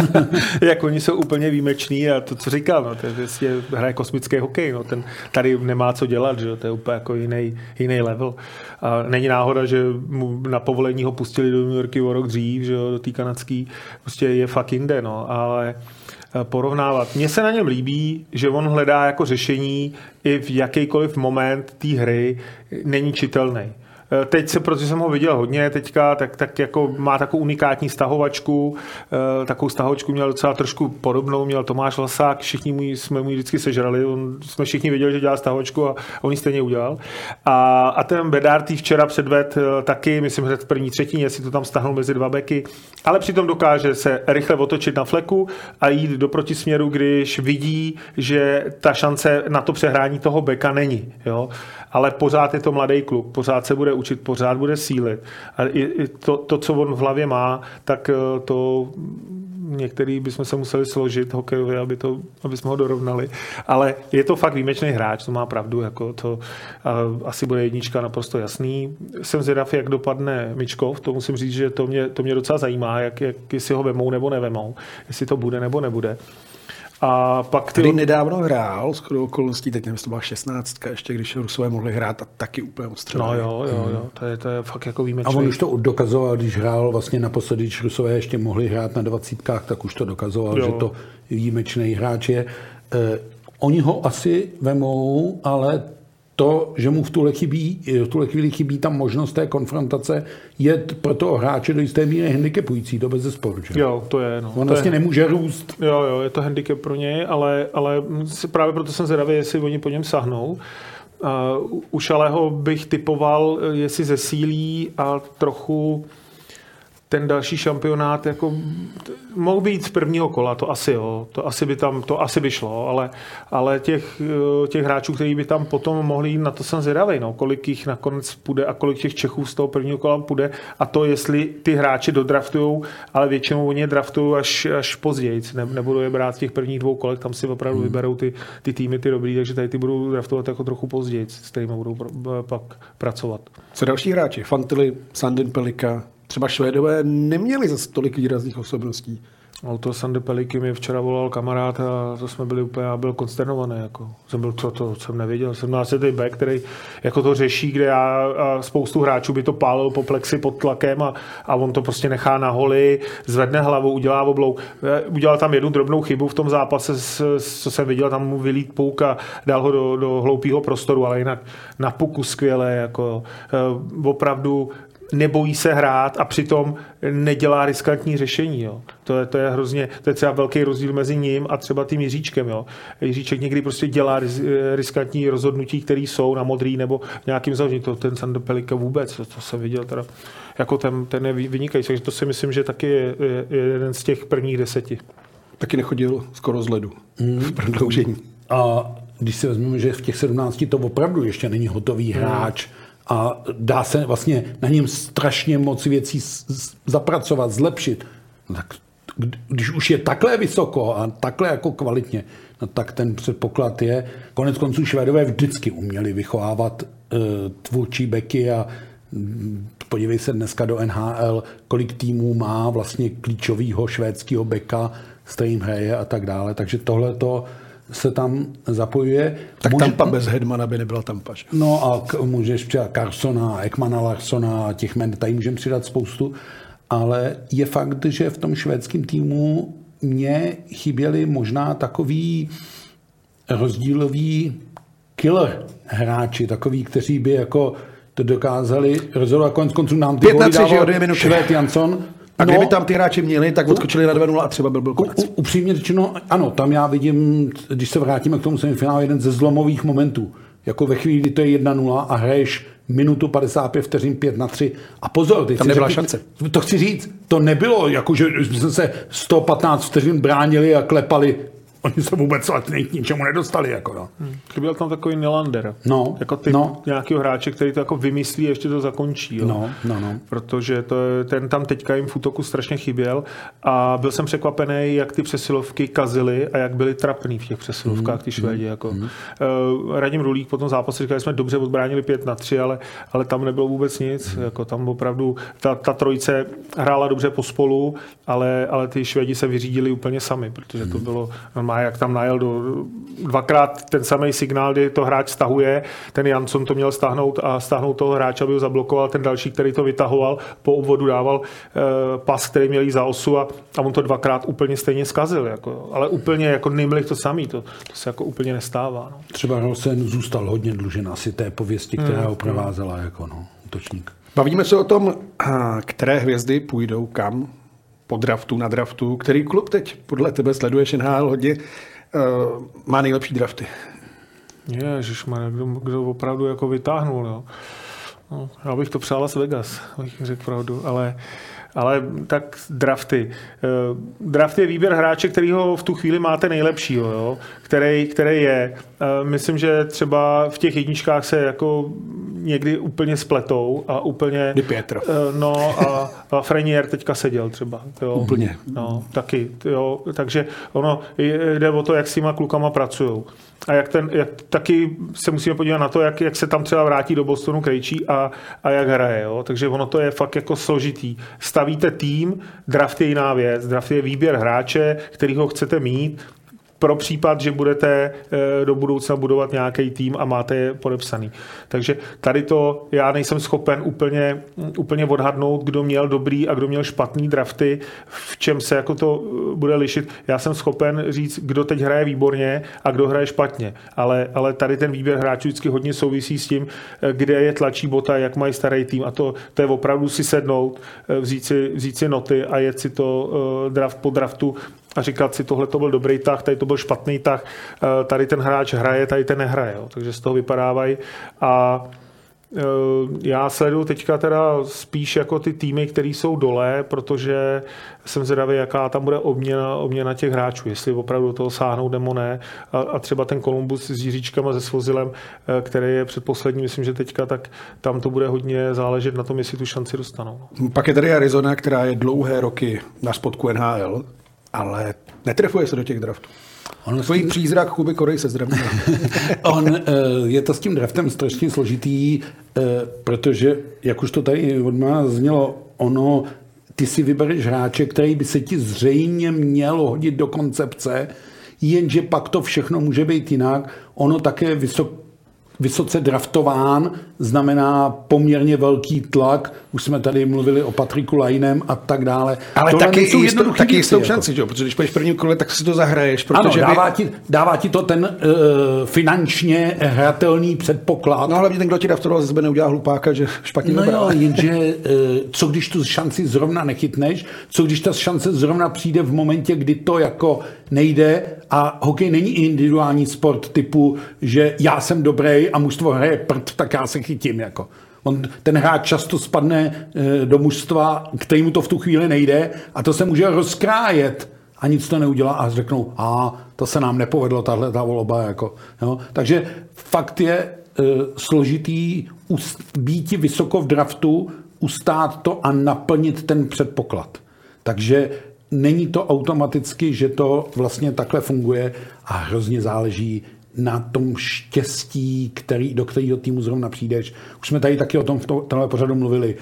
jak oni jsou úplně výjimeční a to, co říkal, no, to je vlastně hraje kosmický hokej, no, ten tady nemá co dělat, že to je úplně jako jiný, jiný level. A není náhoda, že mu na povolení ho pustili do New Yorku o rok dřív, že do té kanadský, prostě je fakt jinde, no, ale eh, porovnávat. Mně se na něm líbí, že on hledá jako řešení i v jakýkoliv moment té hry není čitelný. Eh, teď se, protože jsem ho viděl hodně teďka, tak, tak jako má takovou unikátní stahovačku, eh, takovou stahovačku měl docela trošku podobnou, měl Tomáš Lasák, všichni můj, jsme mu vždycky sežrali, on, jsme všichni věděli, že dělá stahovačku a on ji stejně udělal. A, a ten Bedard včera předved eh, taky, myslím, že v první třetině si to tam stahnul mezi dva beky, ale přitom dokáže se rychle otočit na fleku a jít do protisměru, když vidí, že ta šance na to přehrání toho beka není. Jo? Ale pořád je to mladý kluk, pořád se bude učit, pořád bude sílit. A i to, to, co on v hlavě má, tak eh, to některý bychom se museli složit hokejově, aby, to, aby jsme ho dorovnali. Ale je to fakt výjimečný hráč, to má pravdu. Jako to, asi bude jednička naprosto jasný. Jsem zvědav, jak dopadne Mičkov, to musím říct, že to mě, to mě docela zajímá, jak, jak, jestli ho vemou nebo nevemou, jestli to bude nebo nebude. A pak ty... Který nedávno hrál, s okolností, teď nevím, to byla 16, ještě když Rusové mohli hrát a taky úplně odstřelili. No jo, jo, jo, to je, to je fakt jako výjimečný. A on už to dokazoval, když hrál vlastně naposledy, když Rusové ještě mohli hrát na dvacítkách, tak už to dokazoval, jo. že to výjimečný hráč je. Eh, oni ho asi vemou, ale to, že mu v tuhle, chybí, v tuhle chvíli chybí tam možnost té konfrontace, je pro toho hráče do jisté míry handicapující, to bez zesporu. Že? Jo, to je. No. On to vlastně je, nemůže růst. Jo, jo, je to handicap pro něj, ale, ale právě proto jsem zvědavý, jestli oni po něm sahnou. Uh, u Šalého bych typoval, jestli zesílí a trochu ten další šampionát jako mohl být z prvního kola, to asi jo, to asi by tam, to asi by šlo, ale, ale těch, těch hráčů, kteří by tam potom mohli jít, na to jsem zvědavý, no, kolik jich nakonec půjde a kolik těch Čechů z toho prvního kola půjde a to, jestli ty hráči dodraftujou, ale většinou oni je draftují až, až později, ne, nebudou je brát v těch prvních dvou kolech, tam si opravdu hmm. vyberou ty, ty týmy, ty dobrý, takže tady ty budou draftovat jako trochu později, s kterými budou pak pracovat. Co další hráči? Fantily, Sandin Pelika, třeba Švédové neměli zase tolik výrazných osobností. No to Sandy Peliky mi včera volal kamarád a to jsme byli úplně, já byl konsternovaný. Jako. Jsem byl, to, to jsem nevěděl. Jsem na ten back, který jako to řeší, kde já a spoustu hráčů by to pálil po plexi pod tlakem a, a on to prostě nechá na holi, zvedne hlavu, udělá oblou. Eh, udělal tam jednu drobnou chybu v tom zápase, co jsem viděl, tam mu vylít pouk a dal ho do, do hloupého prostoru, ale jinak na puku skvěle. Jako, eh, opravdu nebojí se hrát a přitom nedělá riskantní řešení. Jo. To, je, to je hrozně, to je třeba velký rozdíl mezi ním a třeba tím Jiříčkem. Jo. Jiříček někdy prostě dělá riskantní rozhodnutí, které jsou na modrý nebo nějakým založení. To ten Sando Pelika vůbec, to, to jsem viděl teda, jako ten, ten je vynikající. Takže to si myslím, že taky je, je jeden z těch prvních deseti. Taky nechodil skoro z ledu mm. v prodloužení. A když si vezmeme, že v těch 17 to opravdu ještě není hotový hmm. A dá se vlastně na něm strašně moc věcí zapracovat, zlepšit, no tak když už je takhle vysoko a takhle jako kvalitně, no tak ten předpoklad je, konec konců Švédové vždycky uměli vychovávat uh, tvůrčí beky a mm, podívej se dneska do NHL, kolik týmů má vlastně klíčového švédského beka, s kterým hraje a tak dále. Takže tohle to se tam zapojuje. Tak Může, Tampa bez Hedmana by nebyla Tampa. Že? No a k, můžeš přidat Carsona, Ekmana Larsona a těch men, tady můžeme přidat spoustu, ale je fakt, že v tom švédském týmu mě chyběli možná takový rozdílový killer hráči, takový, kteří by jako to dokázali rozhodovat. Konec konců nám ty góly dával Švéd Jansson, a kdyby no, tam ty hráči měli, tak odskočili na 2-0 a třeba byl, byl konec. Upřímně řečeno, ano, tam já vidím, když se vrátíme k tomu semifinálu, jeden ze zlomových momentů. Jako ve chvíli, kdy to je 1-0 a hraješ minutu 55 vteřin 5 na 3. A pozor, teď tam nebyla řekl, šance. To chci říct, to nebylo jako, že jsme se 115 vteřin bránili a klepali Oni se vůbec k ničemu nedostali. Jako no. Hmm. Chyběl tam takový Nelander. No, jako ty no. nějakého hráče, který to jako vymyslí a ještě to zakončí. Jo. No, no, no. Protože to, ten tam teďka jim v útoku strašně chyběl a byl jsem překvapený, jak ty přesilovky kazily a jak byly trapný v těch přesilovkách mm, ty Švédi. Mm, jako. Mm. Uh, Radim Rulík po tom zápase říkal, že jsme dobře odbránili 5 na 3, ale, ale tam nebylo vůbec nic. Mm. Jako tam opravdu ta, ta trojice hrála dobře pospolu, ale, ale ty Švédi se vyřídili úplně sami, protože to bylo má, jak tam najel do, dvakrát ten samý signál, kdy to hráč stahuje, ten Jansson to měl stáhnout a stáhnout toho hráče, aby ho zablokoval, ten další, který to vytahoval, po obvodu dával e, pas, který měl za osu a, a on to dvakrát úplně stejně zkazil. Jako, ale úplně jako Nimlich to samý, to, to se jako úplně nestává. No. Třeba Rosen zůstal hodně dlužen asi té pověsti, která hmm. ho provázela jako no, útočník. Bavíme se o tom, které hvězdy půjdou kam po draftu na draftu. Který klub teď podle tebe sleduješ NHL hodně, uh, má nejlepší drafty? Ježišmarja, kdo, kdo opravdu jako vytáhnul, jo. No, já bych to přál Las Vegas, bych řekl pravdu, ale ale tak drafty. Eh, draft je výběr hráče, kterýho v tu chvíli máte nejlepšího, jo? Který, který je. Eh, myslím, že třeba v těch jedničkách se jako někdy úplně spletou a úplně... Di Pietro. Eh, no a, a Frenier teďka seděl třeba. Jo? Úplně. No, taky. Jo? Takže ono jde o to, jak s těma klukama pracují. A jak ten, jak, taky se musíme podívat na to, jak, jak se tam třeba vrátí do Bostonu Krejčí a, a jak hraje. Jo? Takže ono to je fakt jako složitý. Stavíte tým, draft je jiná věc, draft je výběr hráče, kterýho chcete mít pro případ, že budete eh, do budoucna budovat nějaký tým a máte je podepsaný. Takže tady to já nejsem schopen úplně, úplně odhadnout, kdo měl dobrý a kdo měl špatný drafty, v čem se jako to eh, bude lišit. Já jsem schopen říct, kdo teď hraje výborně a kdo hraje špatně. Ale, ale tady ten výběr hráčů vždycky hodně souvisí s tím, eh, kde je tlačí bota, jak mají starý tým. A to, to je opravdu si sednout, vzít si, vzít si noty a jet si to draft po draftu a říkat si, tohle to byl dobrý tah, tady to byl špatný tah, eh, tady ten hráč hraje, tady ten nehraje. Jo. Takže z toho vypadávají. A eh, já sleduju teďka teda spíš jako ty týmy, které jsou dole, protože jsem zvědavý, jaká tam bude obměna, obměna těch hráčů, jestli opravdu do toho sáhnou nebo ne. A, a třeba ten Kolumbus s Jiříčkem a se Svozilem, eh, který je předposlední, myslím, že teďka, tak tam to bude hodně záležet na tom, jestli tu šanci dostanou. Pak je tady Arizona, která je dlouhé roky na spodku NHL ale netrefuje se do těch draftů. On Tvůj tím... přízrak Kuby Korej se zdravím. On eh, je to s tím draftem strašně složitý, eh, protože, jak už to tady od mě znělo, ono, ty si vybereš hráče, který by se ti zřejmě měl hodit do koncepce, jenže pak to všechno může být jinak. Ono také vysok, vysoce draftován, znamená poměrně velký tlak. Už jsme tady mluvili o Patriku Lajnem a tak dále. Ale Tohle taky, nejsou jistou, taky jistou jako. šanci, že? jo? protože když půjdeš v prvním kole, tak si to zahraješ. Ano, Protože dává, by, ti, dává ti to ten uh, finančně hratelný předpoklad. No hlavně ten, kdo ti draftoval, ze sebe neudělá hlupáka, že špatně No jo, jenže eh, co když tu šanci zrovna nechytneš, co když ta šance zrovna přijde v momentě, kdy to jako nejde a hokej není individuální sport typu, že já jsem dobrý a mužstvo hraje prd, tak já se chytím. Jako. On, ten hráč často spadne eh, do mužstva, kterému to v tu chvíli nejde a to se může rozkrájet a nic to neudělá a řeknou, a to se nám nepovedlo, tahle ta volba. Jako, jo. Takže fakt je e, složitý býti vysoko v draftu, ustát to a naplnit ten předpoklad. Takže není to automaticky, že to vlastně takhle funguje a hrozně záleží na tom štěstí, který, do kterého týmu zrovna přijdeš. Už jsme tady taky o tom v to, tomhle pořadu mluvili.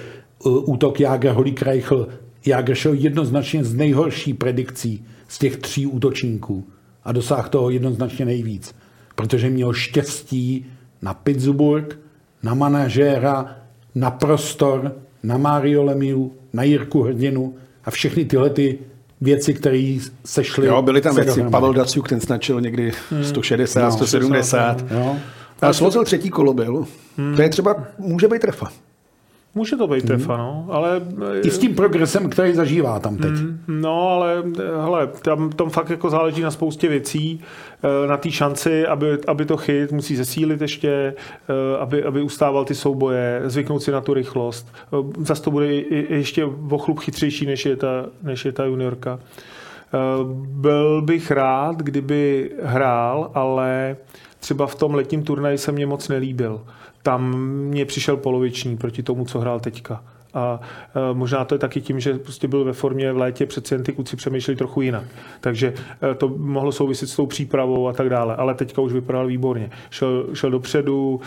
Uh, Útok Jáger, Holík, Reichl. Jáger šel jednoznačně z nejhorší predikcí z těch tří útočníků a dosáhl toho jednoznačně nejvíc, protože měl štěstí na Pittsburgh, na manažéra, na prostor, na Mario Lemiu, na Jirku Hrdinu a všechny tyhle ty věci, které sešly. Jo, byly tam se věci. dohromady. Pavel Daciuk, ten snačil někdy 160, No, 170. Jo. A Slozil třetí kolo byl. To je třeba, může být trefa. Může to být trefa, no, ale... I s tím progresem, který zažívá tam teď. No, ale hele, tam, tam fakt jako záleží na spoustě věcí, eh, na té šanci, aby, aby to chyt, musí zesílit ještě, eh, aby, aby ustával ty souboje, zvyknout si na tu rychlost. Eh, Zas to bude ještě o chlup chytřejší, než je ta, než je ta juniorka. Eh, Byl bych rád, kdyby hrál, ale třeba v tom letním turnaji se mě moc nelíbil. Tam mě přišel poloviční proti tomu, co hrál teďka. A e, možná to je taky tím, že prostě byl ve formě v létě, přeci jen ty kluci přemýšleli trochu jinak. Takže e, to mohlo souviset s tou přípravou a tak dále. Ale teďka už vypadal výborně. Šel, šel dopředu,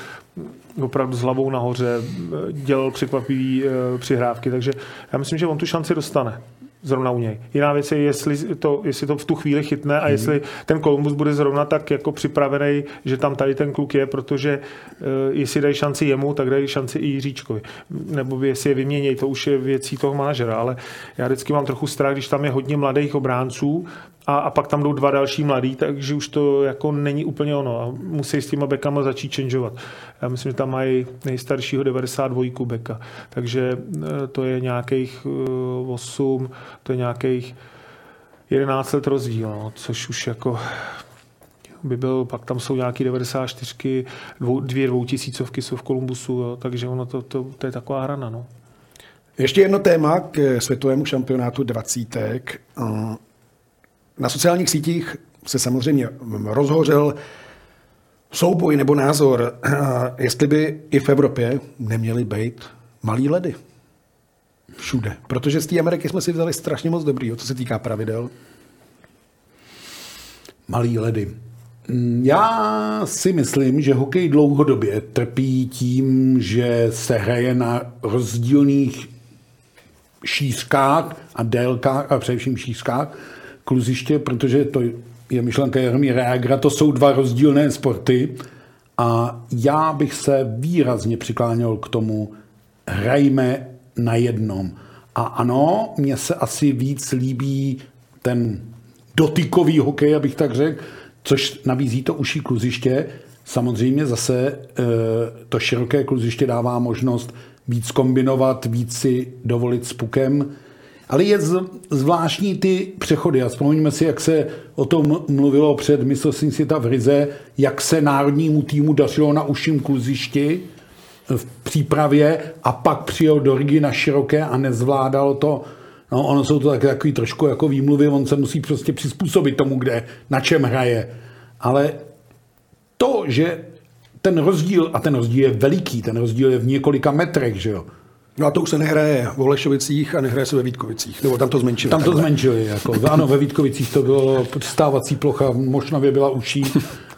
opravdu s hlavou nahoře, e, dělal překvapivý e, přihrávky, takže já myslím, že on tu šanci dostane zrovna u něj. Jiná věc je, jestli to, jestli to v tu chvíli chytne a jestli ten Columbus bude zrovna tak jako připravený, že tam tady ten kluk je, protože uh, jestli dají šanci jemu, tak dají šanci i Jiříčkovi. Nebo jestli je vyměnějí, to už je věcí toho manažera, ale já vždycky mám trochu strach, když tam je hodně mladých obránců a, a pak tam jdou dva další mladí, takže už to jako není úplně ono a musí s těma bekama začít changeovat. Já myslím, že tam mají nejstaršího 92 beka, takže eh, to je nějakých eh, 8, to je nějakých 11 let rozdíl, no, což už jako by byl, pak tam jsou nějaký 94, dvou, dvě dvoutisícovky jsou v Kolumbusu, jo, takže ono to, to, to je taková hrana. No. Ještě jedno téma k světovému šampionátu dvacítek. Na sociálních sítích se samozřejmě rozhořel souboj nebo názor, jestli by i v Evropě neměly být malý ledy. Všude. Protože z té Ameriky jsme si vzali strašně moc dobrýho, co se týká pravidel. Malý ledy. Mm, Já si myslím, že hokej dlouhodobě trpí tím, že se hraje na rozdílných šířkách a délkách, a především šířkách kluziště, protože to je myšlenka Jaromíra Jágra, to jsou dva rozdílné sporty a já bych se výrazně přikláněl k tomu, hrajme na jednom. A ano, mně se asi víc líbí ten dotykový hokej, abych tak řekl, což nabízí to uší kluziště. Samozřejmě zase e, to široké kluziště dává možnost víc kombinovat, víc si dovolit s pukem. Ale je zvláštní ty přechody. A vzpomeňme si, jak se o tom mluvilo před mistrovstvím světa v Rize, jak se národnímu týmu dařilo na uším kluzišti v přípravě a pak přijel do Rigi na široké a nezvládalo to. No, ono jsou to taky takový trošku jako výmluvy, on se musí prostě přizpůsobit tomu, kde, na čem hraje. Ale to, že ten rozdíl, a ten rozdíl je veliký, ten rozdíl je v několika metrech, že jo, No a to už se nehraje v Olešovicích a nehraje se ve Vítkovicích. Nebo tam to zmenšili. Tam to takhle. zmenšili. Jako. Ano, ve Vítkovicích to bylo stávací plocha, možná by byla uší.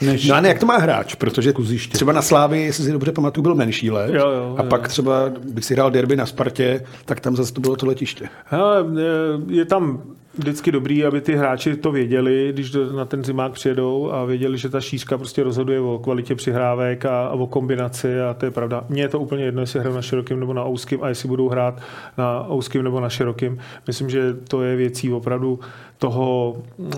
Než No a ne, jak to má hráč, protože Kuziště. třeba na Slávy, jestli si dobře pamatuju, byl menší let. Jo, jo, a jo. pak třeba, když si hrál derby na Spartě, tak tam zase to bylo to letiště. Hele, je- je tam vždycky dobrý, aby ty hráči to věděli, když na ten zimák přijedou a věděli, že ta šířka prostě rozhoduje o kvalitě přihrávek a, a o kombinaci a to je pravda. Mně je to úplně jedno, jestli hrajou na širokým nebo na úzkým a jestli budou hrát na úzkým nebo na širokým. Myslím, že to je věcí opravdu toho e,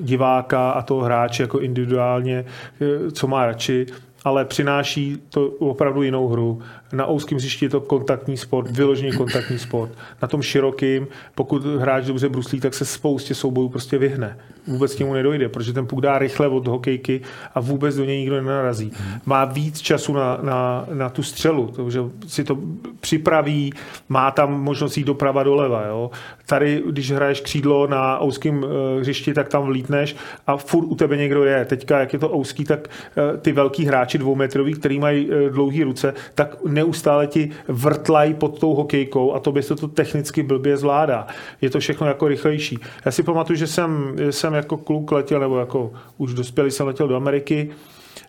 diváka a toho hráče jako individuálně, e, co má radši ale přináší to opravdu jinou hru. Na úzkém hřišti je to kontaktní sport, vyloženě kontaktní sport. Na tom širokým, pokud hráč dobře bruslí, tak se spoustě soubojů prostě vyhne. Vůbec k němu nedojde, protože ten puk dá rychle od hokejky a vůbec do něj nikdo nenarazí. Má víc času na, na, na tu střelu, takže si to připraví, má tam možnost jít doprava doleva. Jo? Tady, když hraješ křídlo na úzkém eh, hřišti, tak tam vlítneš a furt u tebe někdo je. Teďka, jak je to úzký, tak eh, ty velký hráči dvoumetrový, který mají eh, dlouhé ruce, tak neustále ti vrtlají pod tou hokejkou a to se to technicky blbě zvládá. Je to všechno jako rychlejší. Já si pamatuju, že jsem, jsem jako kluk letěl, nebo jako už dospělý jsem letěl do Ameriky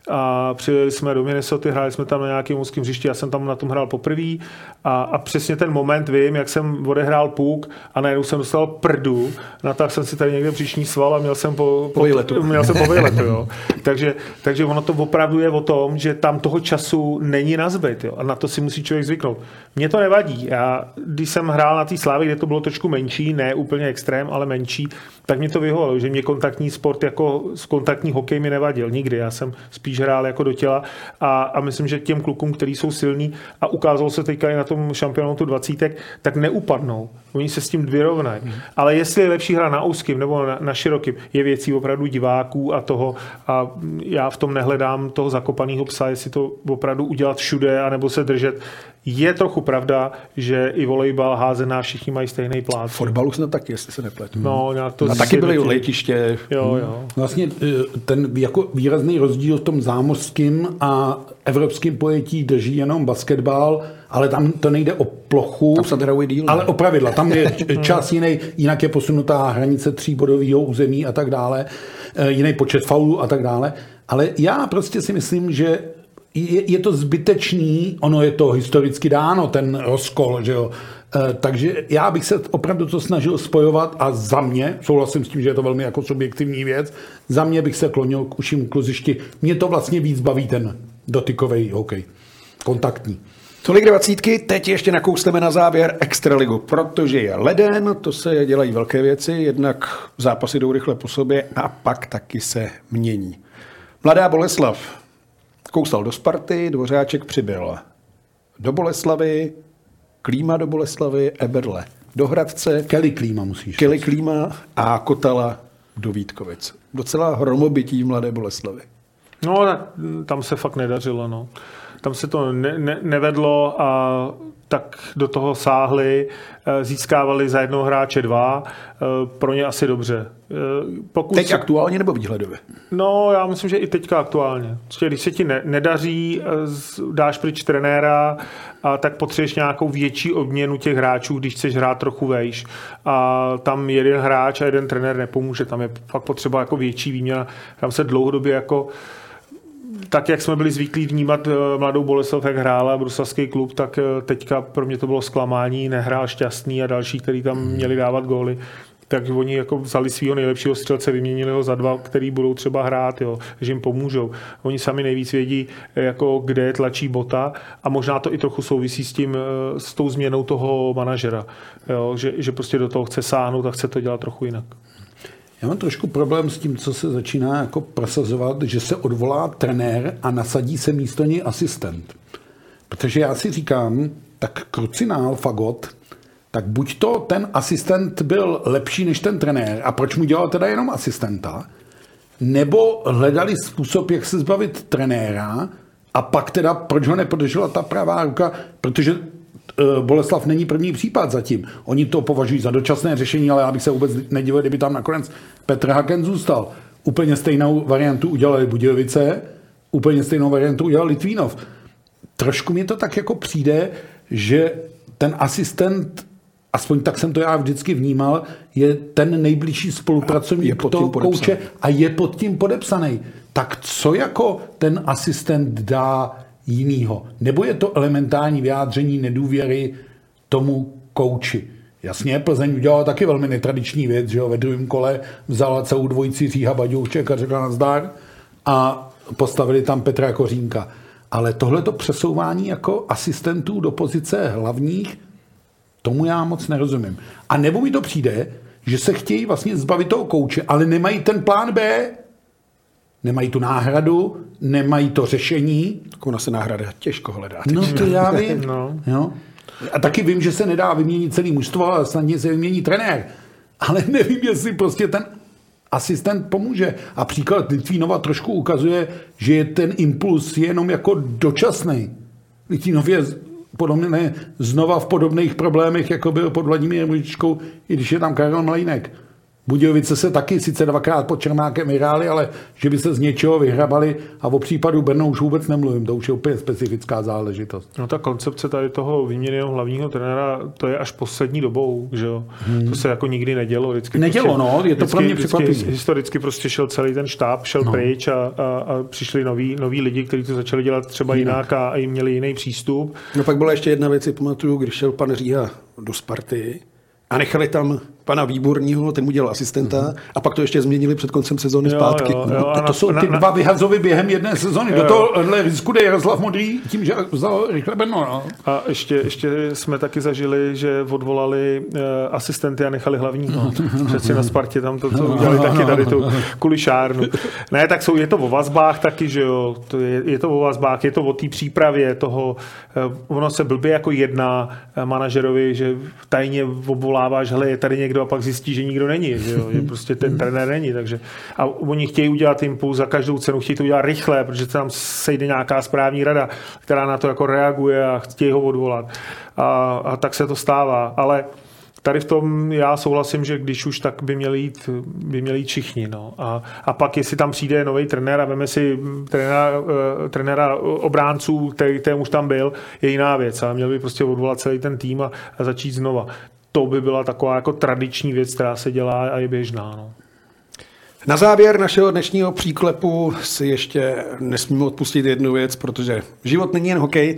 a přijeli jsme do Minnesota, hráli jsme tam na nějakém úzkém hřišti, já jsem tam na tom hrál poprvé a, a přesně ten moment vím, jak jsem odehrál puk a najednou jsem dostal prdu, natáhl jsem si tady někde příšní sval a měl jsem po, po Vejletu. Měl jsem po vejletu, jo. takže, takže ono to opravdu je o tom, že tam toho času není na zbyt, jo. a na to si musí člověk zvyknout. Mně to nevadí. Já, když jsem hrál na té slávě, kde to bylo trošku menší, ne úplně extrém, ale menší, tak mě to vyhovalo, že mě kontaktní sport jako s kontaktní hokej mi nevadil nikdy. Já jsem spíš hrál jako do těla a, a myslím, že těm klukům, kteří jsou silní a ukázalo se teďka i na tom šampionátu 20, tak neupadnou. Oni se s tím vyrovnají. Ale jestli je lepší hra na úzkým nebo na, na širokým, je věcí opravdu diváků a toho a já v tom nehledám toho zakopaného psa, jestli to opravdu udělat všude, anebo se držet. Je trochu pravda, že i volejbal házená všichni mají stejný plát. V fotbalu jsme taky, jestli se nepletu. No, nějak to a taky byly letiště. Jo, jo. Vlastně eh, ten jako výrazný rozdíl v tom zámořském a evropském pojetí drží jenom basketbal, ale tam to nejde o plochu, Tam se díl, ale o pravidla. Tam je čas jiný, jinak je posunutá hranice tříbodového území a tak dále, eh, jiný počet faulů a tak dále. Ale já prostě si myslím, že je, je to zbytečný, ono je to historicky dáno, ten rozkol, že jo. Eh, Takže já bych se opravdu to snažil spojovat a za mě, souhlasím s tím, že je to velmi jako subjektivní věc, za mě bych se klonil k uším kluzišti. Mě to vlastně víc baví ten dotykový hokej, kontaktní. Tolik dvacítky, teď ještě nakousleme na závěr Extraligu, protože je leden, to se dělají velké věci, jednak zápasy jdou rychle po sobě a pak taky se mění. Mladá Boleslav kousal do Sparty, Dvořáček přibyl do Boleslavy, Klíma do Boleslavy, Eberle do Hradce, Kelly Klíma musíš. Kelly Klíma a Kotala do Vítkovic. Docela hromobytí Mladé Boleslavy. No, tam se fakt nedařilo, no. Tam se to ne, ne, nevedlo a tak do toho sáhli, eh, získávali za jednoho hráče dva, eh, pro ně asi dobře. Eh, Pokud Teď se- aktuálně nebo výhledově? No, já myslím, že i teďka aktuálně. Prostě, když se ti ne, nedaří, dáš pryč trenéra, a tak potřebuješ nějakou větší odměnu těch hráčů, když chceš hrát trochu vejš. A tam jeden hráč a jeden trenér nepomůže. Tam je fakt potřeba jako větší výměna. Tam se dlouhodobě jako tak, jak jsme byli zvyklí vnímat eh, mladou Boleslav, jak hrála bruselský klub, tak eh, teďka pro mě to bylo zklamání, nehrál šťastný a další, kteří tam měli dávat góly. Tak oni jako vzali svého nejlepšího střelce, vyměnili ho za dva, který budou třeba hrát, jo, že jim pomůžou. Oni sami nejvíc vědí, eh, jako kde je tlačí bota a možná to i trochu souvisí s tím, s tou změnou toho manažera, jo, že, že prostě do toho chce sáhnout a chce to dělat trochu jinak. Já mám trošku problém s tím, co se začíná jako prosazovat, že se odvolá trenér a nasadí se místo něj asistent. Protože já si říkám, tak krucinál, fagot, tak buď to ten asistent byl lepší než ten trenér, a proč mu dělal teda jenom asistenta, nebo hledali způsob, jak se zbavit trenéra, a pak teda proč ho nepodržela ta pravá ruka, protože Boleslav není první případ zatím. Oni to považují za dočasné řešení, ale já bych se vůbec nedivil, kdyby tam nakonec Petr Haken zůstal. Úplně stejnou variantu udělali Budějovice, úplně stejnou variantu udělal Litvínov. Trošku mi to tak jako přijde, že ten asistent, aspoň tak jsem to já vždycky vnímal, je ten nejbližší spolupracovník Je pod toho kouče a je pod tím podepsaný. tak co jako ten asistent dá jinýho? Nebo je to elementární vyjádření nedůvěry tomu kouči? Jasně, Plzeň udělala taky velmi netradiční věc, že jo, ve druhém kole vzala celou dvojici Říha Baďoušek a řekla nazdar a postavili tam Petra Kořínka. Ale tohleto přesouvání jako asistentů do pozice hlavních, tomu já moc nerozumím. A nebo mi to přijde, že se chtějí vlastně zbavit toho kouče, ale nemají ten plán B, nemají tu náhradu, nemají to řešení. Tak ona se náhrada těžko hledá. No to já vím. No. Jo? A taky vím, že se nedá vyměnit celý mužstvo, ale snadně se vymění trenér. Ale nevím, jestli prostě ten asistent pomůže. A příklad Litvínova trošku ukazuje, že je ten impuls jenom jako dočasný. Litvínov je podobně ne, znova v podobných problémech, jako byl pod Vladimírem Ružičkou, i když je tam Karel Mlejnek. Budějovice se taky sice dvakrát pod Čermákem vyhráli, ale že by se z něčeho vyhrabali a o případu Brno už vůbec nemluvím, to už je úplně specifická záležitost. No ta koncepce tady toho výměny hlavního trenéra, to je až poslední dobou, že jo? Hmm. To se jako nikdy nedělo. Vždycky Nedělo, prostě, no, je to pro mě vždycky, překvapivé. Historicky prostě šel celý ten štáb, šel no. pryč a, a, a přišli noví, noví lidi, kteří to začali dělat třeba jinak, jinak a, a jim měli jiný přístup. No pak byla ještě jedna věc, si pamatuju, když šel pan Říha do Sparty a nechali tam pana Výborního, ten mu dělal asistenta mm-hmm. a pak to ještě změnili před koncem sezóny Jo, zpátky. jo, No, jo, To na- jsou ty na- dva vyhazovy během jedné sezony. Do Jo. tohohle risku jde Jaroslav Modrý tím, že vzal rychle Brno. No. A ještě, ještě jsme taky zažili, že odvolali uh, asistenty a nechali hlavního. Přeci na Spartě tam to, to udělali taky tady tu kulišárnu. Ne, tak jsou, je to o vazbách taky, že jo. To je, je to o vazbách, je to o té přípravě toho. Uh, ono se blbě jako jedná uh, manažerovi, že tajně obvoláváš, hele, je tady někdo a pak zjistí, že nikdo není, že, jo, že prostě ten trenér není. Takže, a oni chtějí udělat impuls za každou cenu, chtějí to udělat rychle, protože tam sejde nějaká správní rada, která na to jako reaguje a chtějí ho odvolat. A, a tak se to stává. Ale tady v tom já souhlasím, že když už tak by měli jít, by měli jít všichni. No. A, a pak, jestli tam přijde nový trenér a veme si trenéra, eh, trenéra obránců, který, který už tam byl, je jiná věc. A měl by prostě odvolat celý ten tým a, a začít znova. To by byla taková jako tradiční věc, která se dělá a je běžná. No. Na závěr našeho dnešního příklepu si ještě nesmíme odpustit jednu věc, protože život není jen hokej,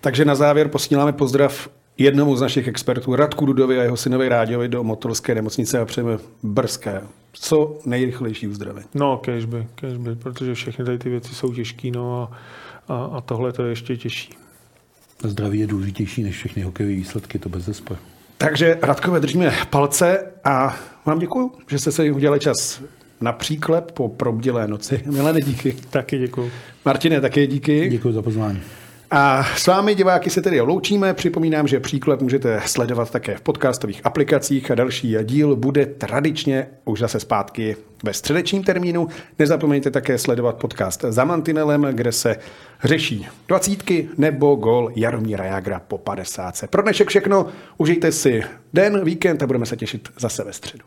takže na závěr posíláme pozdrav jednomu z našich expertů, Radku Dudovi a jeho synovi Ráďovi do motorské nemocnice a přejeme brzké, co nejrychlejší uzdravení. No, kežby, kežby, protože všechny tady ty věci jsou těžké, no a, a, a tohle to je ještě těžší. Zdraví je důležitější než všechny hokejové výsledky, to bez zesporu. Takže Radkové držíme palce a vám děkuji, že jste se udělali čas na příklep po probdělé noci. Milene, díky. Taky děkuji. Martine, také díky. Děkuji za pozvání. A s vámi diváky se tedy loučíme. Připomínám, že příklep můžete sledovat také v podcastových aplikacích a další díl bude tradičně už zase zpátky ve středečním termínu. Nezapomeňte také sledovat podcast za Mantinelem, kde se řeší dvacítky nebo gol Jaromíra Jagra po 50. Pro dnešek všechno. Užijte si den, víkend a budeme se těšit zase ve středu.